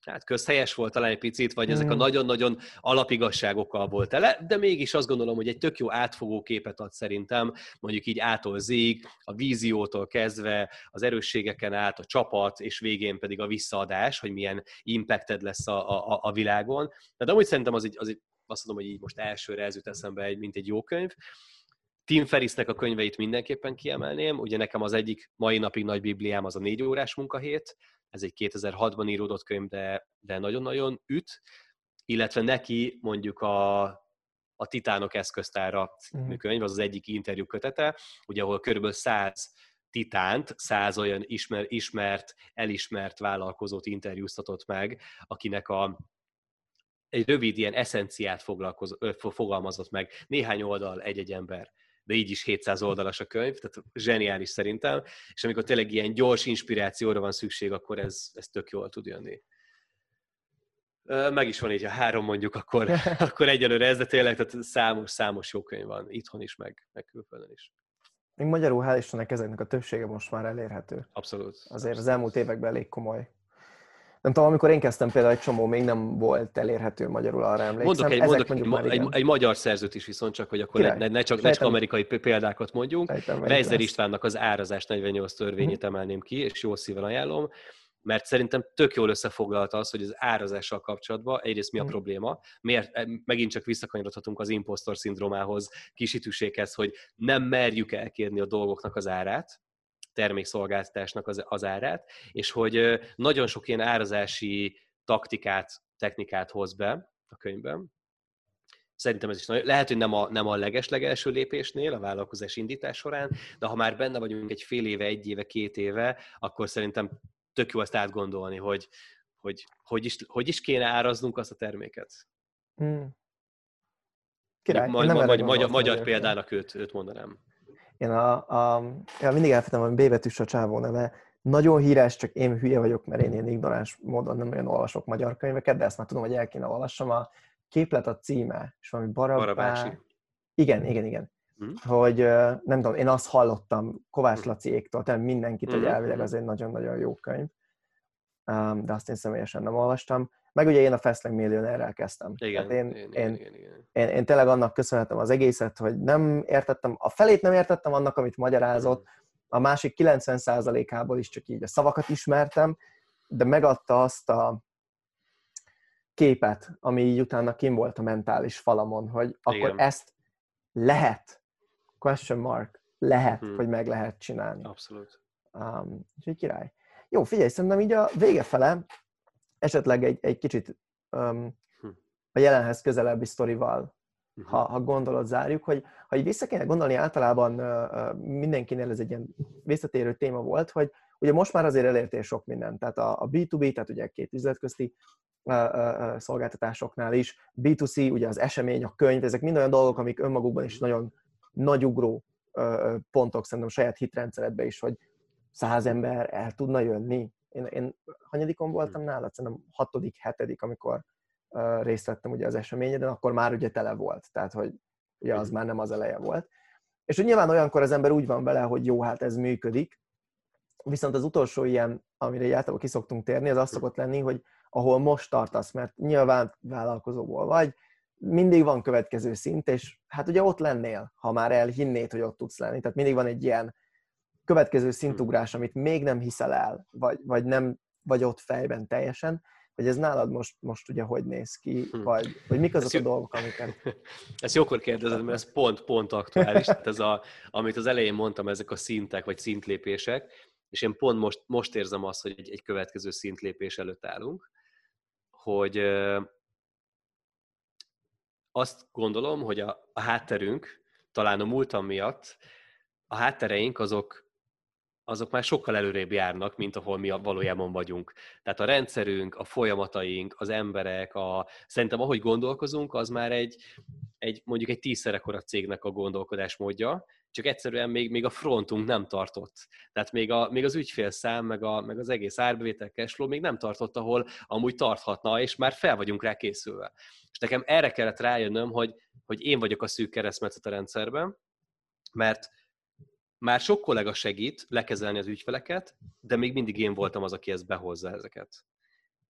hát közhelyes volt talán egy picit, vagy ezek a mm. nagyon-nagyon alapigasságokkal volt tele, de mégis azt gondolom, hogy egy tök jó átfogó képet ad szerintem, mondjuk így ától zég, a víziótól kezdve, az erősségeken át, a csapat, és végén pedig a visszaadás, hogy milyen impacted lesz a, a, a világon. De amúgy szerintem az egy, az egy, azt mondom, hogy így most elsőre ez jut eszembe, egy, mint egy jó könyv. Tim Ferrisnek a könyveit mindenképpen kiemelném. Ugye nekem az egyik mai napig nagy bibliám az a négy órás munkahét, ez egy 2006-ban íródott könyv, de, de nagyon-nagyon üt, illetve neki mondjuk a, a Titánok eszköztára című mhm. könyv, az az egyik interjú kötete, ugye ahol körülbelül 100 titánt, száz olyan ismer, ismert, elismert vállalkozót interjúztatott meg, akinek a, egy rövid ilyen eszenciát fogalmazott meg, néhány oldal egy-egy ember de így is 700 oldalas a könyv, tehát zseniális szerintem, és amikor tényleg ilyen gyors inspirációra van szükség, akkor ez, ez tök jól tud jönni. Meg is van így, ha három mondjuk, akkor, *laughs* akkor egyelőre ez, de tényleg tehát számos, számos jó könyv van, itthon is, meg, meg külföldön is. Még magyarul, hál' Istennek ezeknek a többsége most már elérhető. Abszolút. Azért abszolút. az elmúlt években elég komoly nem tudom, amikor én kezdtem például egy csomó még nem volt elérhető magyarul, arra emlékszem. Mondok egy, mondok egy, egy, egy, magyar szerzőt is viszont csak, hogy akkor ne, ne, csak, ne csak amerikai példákat mondjunk. Reizer Istvánnak az árazás 48 törvényét hmm. emelném ki, és jó szíven ajánlom mert szerintem tök jól összefoglalta az, hogy az árazással kapcsolatban egyrészt mi a mhm. probléma, miért, megint csak visszakanyarodhatunk az impostor szindrómához, kisítőséghez, hogy nem merjük elkérni a dolgoknak az árát, termékszolgáltatásnak az, az árát, és hogy nagyon sok ilyen árazási taktikát, technikát hoz be a könyvben. Szerintem ez is nagyon, lehet, hogy nem a, nem a leges-legelső lépésnél, a vállalkozás indítás során, de ha már benne vagyunk egy fél éve, egy éve, két éve, akkor szerintem tök jó azt átgondolni, hogy hogy, hogy, is, hogy is kéne áraznunk azt a terméket. Hmm. Király, ma, ma, magyar, magyar példának őt, őt mondanám. Én a, a, a mindig elfetem, hogy B betűs a csávó neve. Nagyon híres, csak én hülye vagyok, mert én ilyen ignoráns módon nem olyan olvasok magyar könyveket, de ezt már tudom, hogy el kéne olvassam. A képlet a címe, és valami Barabá... Barabási. Igen, igen, igen. Mm. Hogy nem tudom, én azt hallottam Kovács hm. Laciéktól, tehát mindenkit, hogy hm, elvileg hm. az egy nagyon-nagyon jó könyv, de azt én személyesen nem olvastam. Meg ugye én a Fastlang Millionaire-rel kezdtem. Igen, én, igen, én, igen, igen. Én, én tényleg annak köszönhetem az egészet, hogy nem értettem, a felét nem értettem annak, amit magyarázott, a másik 90%-ából is csak így a szavakat ismertem, de megadta azt a képet, ami így utána kim volt a mentális falamon, hogy akkor Igen. ezt lehet, question mark, lehet, hmm. hogy meg lehet csinálni. Abszolút. Um, egy király. Jó, figyelj, szerintem így a vége fele esetleg egy, egy kicsit um, a jelenhez közelebbi sztorival, uh-huh. ha, ha gondolod, zárjuk, hogy ha így vissza kéne gondolni, általában uh, mindenkinél ez egy ilyen visszatérő téma volt, hogy ugye most már azért elértél sok mindent, tehát a, a B2B, tehát ugye két üzletközti uh, uh, szolgáltatásoknál is, B2C, ugye az esemény, a könyv, ezek mind olyan dolgok, amik önmagukban is nagyon nagyugró uh, pontok szerintem saját hitrendszeredbe is, hogy száz ember el tudna jönni, én, én hanyadikon voltam hm. nálad? Szerintem hatodik, hetedik, amikor uh, részt vettem ugye az eseményeden, akkor már ugye tele volt, tehát hogy ugye az hm. már nem az eleje volt. És hogy nyilván olyankor az ember úgy van vele, hogy jó, hát ez működik, viszont az utolsó ilyen, amire általában kiszoktunk térni, az az hm. szokott lenni, hogy ahol most tartasz, mert nyilván vállalkozóból vagy, mindig van következő szint, és hát ugye ott lennél, ha már elhinnéd, hogy ott tudsz lenni. Tehát mindig van egy ilyen következő szintugrás, amit még nem hiszel el, vagy, vagy nem vagy ott fejben teljesen, hogy ez nálad most, most ugye hogy néz ki, hm. vagy, vagy mik azok a dolgok, amiket... *laughs* Ezt jókor kérdezed, mert ez pont, pont aktuális. Tehát ez a, amit az elején mondtam, ezek a szintek, vagy szintlépések, és én pont most, most érzem azt, hogy egy, egy következő szintlépés előtt állunk, hogy azt gondolom, hogy a, a hátterünk, talán a múltam miatt, a háttereink azok azok már sokkal előrébb járnak, mint ahol mi valójában vagyunk. Tehát a rendszerünk, a folyamataink, az emberek, a, szerintem ahogy gondolkozunk, az már egy, egy mondjuk egy tízszer ekkora cégnek a gondolkodásmódja, csak egyszerűen még, még a frontunk nem tartott. Tehát még, a, még az ügyfélszám, meg, a, meg az egész árbevétel cashflow még nem tartott, ahol amúgy tarthatna, és már fel vagyunk rá készülve. És nekem erre kellett rájönnöm, hogy, hogy én vagyok a szűk keresztmetszet a rendszerben, mert már sok kollega segít lekezelni az ügyfeleket, de még mindig én voltam az, aki ezt behozza ezeket.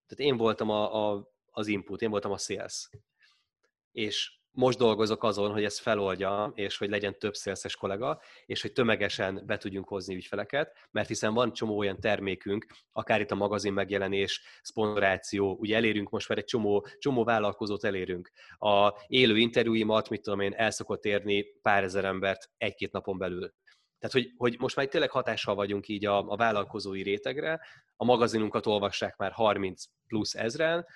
Tehát én voltam a, a, az input, én voltam a sales. És most dolgozok azon, hogy ezt feloldja, és hogy legyen több szélszes kollega, és hogy tömegesen be tudjunk hozni ügyfeleket, mert hiszen van csomó olyan termékünk, akár itt a magazin megjelenés, szponzoráció, ugye elérünk most már egy csomó, csomó vállalkozót elérünk. A élő interjúimat, mit tudom én, el szokott érni pár ezer embert egy-két napon belül. Tehát, hogy, hogy most már tényleg hatással vagyunk így a, a vállalkozói rétegre, a magazinunkat olvassák már 30 plusz ezren,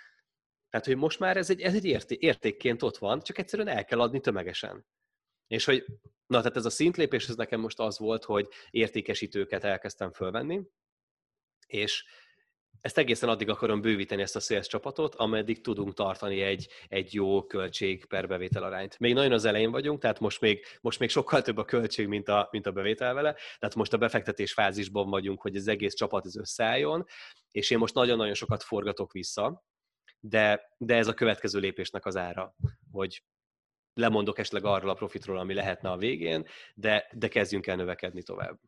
tehát, hogy most már ez egy, ez egy érté, értékként ott van, csak egyszerűen el kell adni tömegesen. És hogy, na, tehát ez a szintlépés, ez nekem most az volt, hogy értékesítőket elkezdtem fölvenni, és ezt egészen addig akarom bővíteni ezt a sales csapatot, ameddig tudunk tartani egy, egy jó költség per bevétel arányt. Még nagyon az elején vagyunk, tehát most még, most még sokkal több a költség, mint a, mint a bevétel vele, tehát most a befektetés fázisban vagyunk, hogy az egész csapat ez összeálljon, és én most nagyon-nagyon sokat forgatok vissza, de, de ez a következő lépésnek az ára, hogy lemondok esetleg arról a profitról, ami lehetne a végén, de, de kezdjünk el növekedni tovább.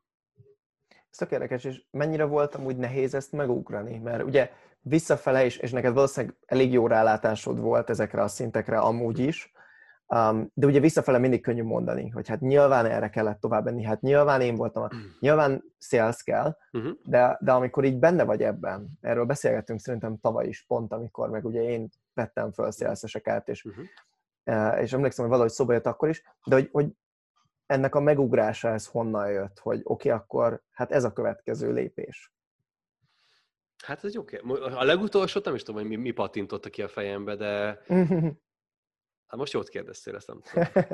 Ez tök érdekes, és mennyire volt amúgy nehéz ezt megugrani? Mert ugye visszafele is, és neked valószínűleg elég jó rálátásod volt ezekre a szintekre amúgy is, Um, de ugye visszafele mindig könnyű mondani, hogy hát nyilván erre kellett tovább menni, hát nyilván én voltam, a, nyilván sales kell, uh-huh. de, de amikor így benne vagy ebben, erről beszélgettünk szerintem tavaly is pont, amikor meg ugye én vettem föl szélszeseket, és, uh-huh. és emlékszem, hogy valahogy szóba jött akkor is, de hogy, hogy ennek a megugrása ez honnan jött, hogy oké, okay, akkor hát ez a következő lépés. Hát ez jó A legutolsó nem is tudom, hogy mi, mi patintotta ki a fejembe, de *laughs* Hát most jót kérdeztél, ezt nem tudom.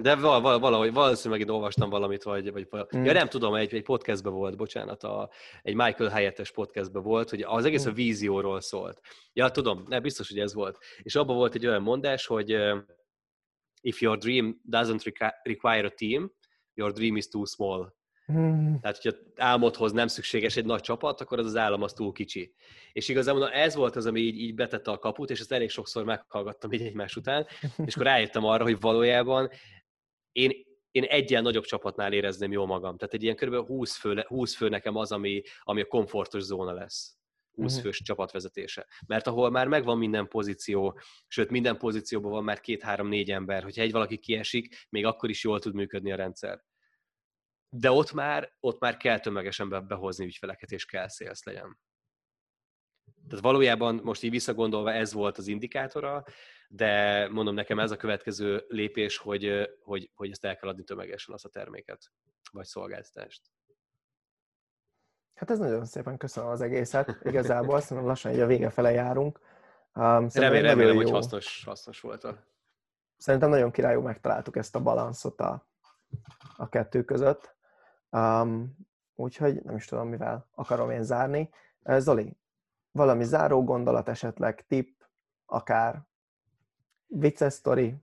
De val- val- valahogy, valószínűleg megint olvastam valamit, vagy, vagy mm. ja nem tudom, egy, egy podcastben volt, bocsánat, a, egy Michael Hyatt-es podcastben volt, hogy az egész a mm. vízióról szólt. Ja, tudom, ne, biztos, hogy ez volt. És abban volt egy olyan mondás, hogy if your dream doesn't require a team, your dream is too small. Hmm. Tehát, hogyha álmodhoz nem szükséges egy nagy csapat, akkor az az állam az túl kicsi. És igazából ez volt az, ami így, így betette a kaput, és ezt elég sokszor meghallgattam így egymás után, és akkor rájöttem arra, hogy valójában én, én egyen nagyobb csapatnál érezném jól magam. Tehát egy ilyen kb. 20 fő, 20 fő nekem az, ami, ami a komfortos zóna lesz. 20 mhm. fős csapatvezetése. Mert ahol már megvan minden pozíció, sőt minden pozícióban van már két-három-négy ember, hogyha egy valaki kiesik, még akkor is jól tud működni a rendszer de ott már, ott már kell tömegesen behozni ügyfeleket, és kell sales legyen. Tehát valójában most így visszagondolva ez volt az indikátora, de mondom nekem ez a következő lépés, hogy, hogy, hogy ezt el kell adni tömegesen, azt a terméket, vagy szolgáltatást. Hát ez nagyon szépen köszönöm az egészet. Igazából mondom, lassan így a vége fele járunk. Um, remélem, remélem hogy hasznos, hasznos volt a... Szerintem nagyon királyú megtaláltuk ezt a balanszot a, a kettő között. Um, úgyhogy nem is tudom, mivel akarom én zárni. Zoli, valami záró gondolat esetleg, tipp, akár vicces sztori?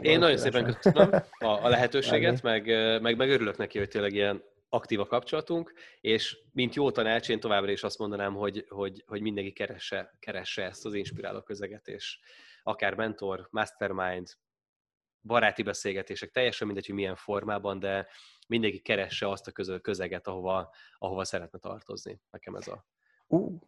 Én nagyon szépen köszönöm a, a *laughs* lehetőséget, meg, meg, meg örülök neki, hogy tényleg ilyen aktív a kapcsolatunk, és mint jó tanács, én továbbra is azt mondanám, hogy, hogy, hogy mindenki keresse, keresse ezt az inspiráló közeget, és akár mentor, mastermind, baráti beszélgetések, teljesen mindegy, hogy milyen formában, de mindenki keresse azt a közö, közeget, ahova, ahova szeretne tartozni. Nekem ez a... Uh,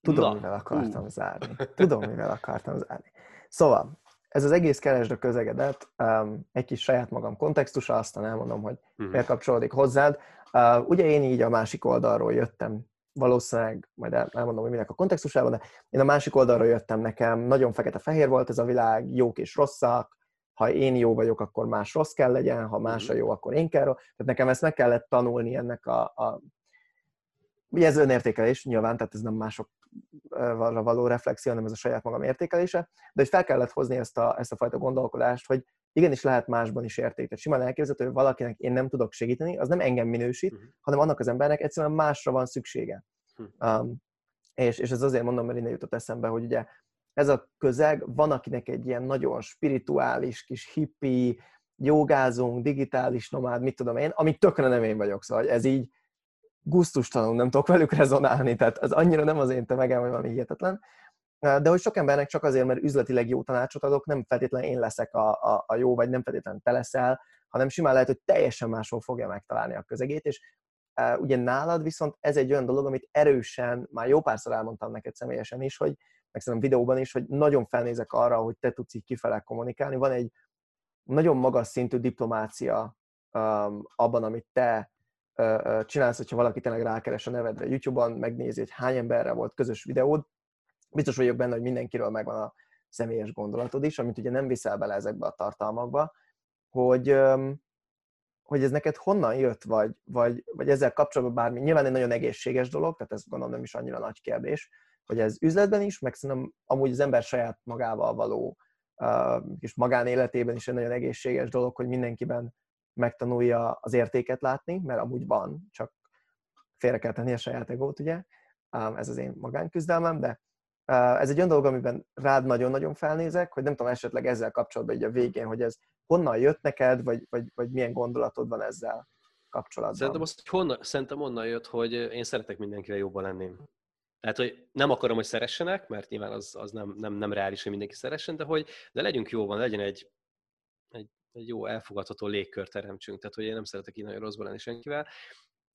tudom, Na, mivel akartam uh. zárni. Tudom, mivel akartam zárni. Szóval, ez az egész keresd a közegedet, um, egy kis saját magam kontextusa, aztán elmondom, hogy uh-huh. miért kapcsolódik hozzád. Uh, ugye én így a másik oldalról jöttem, valószínűleg, majd elmondom, hogy minek a kontextusában, de én a másik oldalról jöttem nekem, nagyon fekete-fehér volt ez a világ, jók és rosszak, ha én jó vagyok, akkor más rossz kell legyen, ha más a mhm. jó, akkor én kell. Tehát nekem ezt meg kellett tanulni ennek a, a ugye ez önértékelés nyilván, tehát ez nem mások való reflexió, nem ez a saját magam értékelése, de hogy fel kellett hozni ezt a, ezt a fajta gondolkodást, hogy igenis lehet másban is érték. Tehát simán elképzelhető, hogy valakinek én nem tudok segíteni, az nem engem minősít, uh-huh. hanem annak az embernek egyszerűen másra van szüksége. Uh-huh. Um, és, és ez azért mondom, mert innen jutott eszembe, hogy ugye ez a közeg, van akinek egy ilyen nagyon spirituális, kis hippi, jogázunk, digitális nomád, mit tudom én, amit tökre nem én vagyok, szóval ez így gusztustalanul nem tudok velük rezonálni, tehát az annyira nem az én tömegem, hogy valami hihetetlen. De hogy sok embernek csak azért, mert üzletileg jó tanácsot adok, nem feltétlenül én leszek a, a, a jó, vagy nem feltétlenül te leszel, hanem simán lehet, hogy teljesen máshol fogja megtalálni a közegét, és uh, ugye nálad viszont ez egy olyan dolog, amit erősen, már jó párszor elmondtam neked személyesen is, hogy meg szerintem videóban is, hogy nagyon felnézek arra, hogy te tudsz így kifele kommunikálni. Van egy nagyon magas szintű diplomácia um, abban, amit te csinálsz, hogyha valaki tényleg rákeres a nevedre. YouTube-on, megnézi, hogy hány emberrel volt közös videód, biztos vagyok benne, hogy mindenkiről megvan a személyes gondolatod is, amit ugye nem viszel bele ezekbe a tartalmakba, hogy, hogy ez neked honnan jött, vagy, vagy, vagy ezzel kapcsolatban bármi, nyilván egy nagyon egészséges dolog, tehát ez gondolom nem is annyira nagy kérdés, hogy ez üzletben is, meg szerintem amúgy az ember saját magával való és magánéletében is egy nagyon egészséges dolog, hogy mindenkiben megtanulja az értéket látni, mert amúgy van, csak félre kell tenni a saját egót, ugye? Ez az én magánküzdelmem, de ez egy olyan dolog, amiben rád nagyon-nagyon felnézek, hogy nem tudom esetleg ezzel kapcsolatban így a végén, hogy ez honnan jött neked, vagy, vagy, vagy milyen gondolatod van ezzel kapcsolatban. Szerintem, azt, hogy honnan, szerintem onnan jött, hogy én szeretek mindenkivel jobban lenni. Tehát, hogy nem akarom, hogy szeressenek, mert nyilván az, az nem, nem, nem reális, hogy mindenki szeressen, de hogy de legyünk jóban, legyen egy, egy, egy jó elfogadható légkör teremtsünk. Tehát, hogy én nem szeretek így nagyon rosszban lenni senkivel.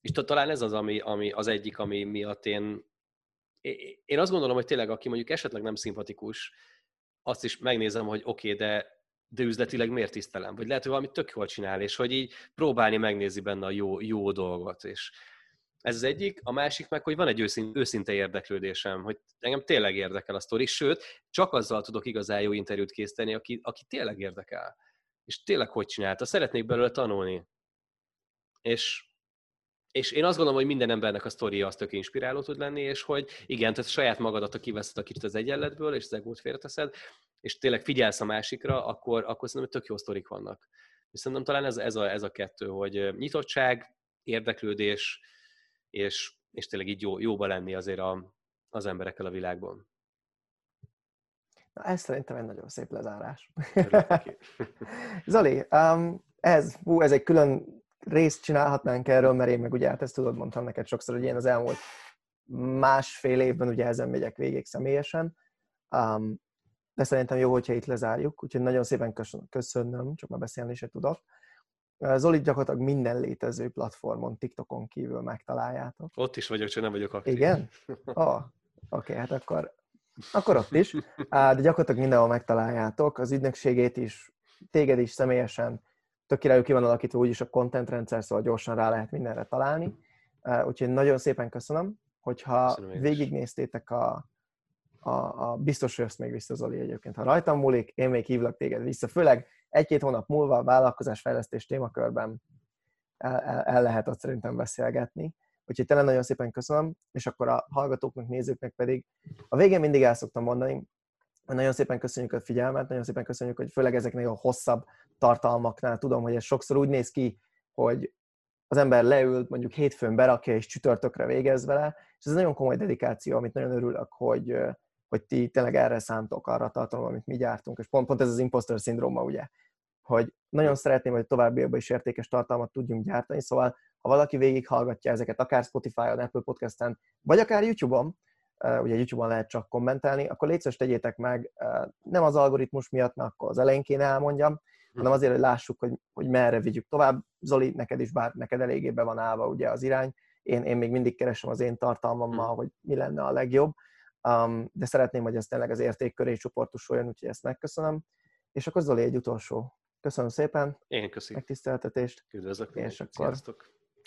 És talán ez az, ami, ami az egyik, ami miatt én, én azt gondolom, hogy tényleg, aki mondjuk esetleg nem szimpatikus, azt is megnézem, hogy oké, okay, de, de üzletileg miért tisztelem? Vagy lehet, hogy valamit tök jól csinál, és hogy így próbálni megnézi benne a jó, jó dolgot. És, ez az egyik, a másik meg, hogy van egy őszinte, őszinte érdeklődésem, hogy engem tényleg érdekel a sztori, sőt, csak azzal tudok igazán jó interjút készíteni, aki, aki tényleg érdekel. És tényleg hogy csinálta, szeretnék belőle tanulni. És, és én azt gondolom, hogy minden embernek a sztoria az tök inspiráló tud lenni, és hogy igen, tehát saját magadat, a kiveszed a kicsit az egyenletből, és az egót félreteszed, és tényleg figyelsz a másikra, akkor, akkor szerintem tök jó sztorik vannak. És szerintem talán ez, ez, a, ez a kettő, hogy nyitottság, érdeklődés, és, és tényleg így jó, jóba lenni azért a, az emberekkel a világban. Na, ez szerintem egy nagyon szép lezárás. *laughs* Zoli, um, ez, hú, ez egy külön részt csinálhatnánk erről, mert én meg ugye hát ezt tudod, mondtam neked sokszor, hogy én az elmúlt másfél évben ugye ezen megyek végig személyesen, um, de szerintem jó, hogyha itt lezárjuk, úgyhogy nagyon szépen köszönöm, csak már beszélni se tudok. Zolit gyakorlatilag minden létező platformon, TikTokon kívül megtaláljátok. Ott is vagyok, csak nem vagyok aktív. Igen? *laughs* Oh, Oké, okay, hát akkor, akkor ott is. De gyakorlatilag mindenhol megtaláljátok. Az ügynökségét is, téged is személyesen tökéletül ki van alakítva úgyis a content rendszer, szóval gyorsan rá lehet mindenre találni. Úgyhogy nagyon szépen köszönöm, hogyha köszönöm végignéztétek a, a, a, biztos, hogy ezt még vissza Zoli egyébként. Ha rajtam múlik, én még hívlak téged vissza. Főleg egy-két hónap múlva a vállalkozásfejlesztés témakörben el, el, el lehet ott szerintem beszélgetni. Úgyhogy tényleg nagyon szépen köszönöm, és akkor a hallgatóknak, nézőknek pedig a végén mindig el szoktam mondani, nagyon szépen köszönjük a figyelmet, nagyon szépen köszönjük, hogy főleg ezeknél a hosszabb tartalmaknál tudom, hogy ez sokszor úgy néz ki, hogy az ember leül, mondjuk hétfőn berakja és csütörtökre végez vele, és ez nagyon komoly dedikáció, amit nagyon örülök, hogy, hogy ti tényleg erre szántok, arra tartalom, amit mi gyártunk, és pont, pont ez az imposter szindróma, ugye, hogy nagyon szeretném, hogy továbbiakban is értékes tartalmat tudjunk gyártani, szóval ha valaki végighallgatja ezeket, akár Spotify-on, Apple Podcast-en, vagy akár YouTube-on, ugye YouTube-on lehet csak kommentelni, akkor légy tegyétek meg, nem az algoritmus miatt, mert akkor az elején kéne elmondjam, hanem azért, hogy lássuk, hogy, hogy merre vigyük tovább. Zoli, neked is bár neked eléggé be van állva ugye az irány, én, én még mindig keresem az én tartalmammal, hogy mi lenne a legjobb, um, de szeretném, hogy ez tényleg az érték köré csoportosuljon, úgyhogy ezt megköszönöm. És akkor Zoli egy utolsó. Köszönöm szépen. Én köszönöm. Megtiszteltetést. Üdvözlök. És akkor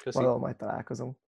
valahol majd találkozunk.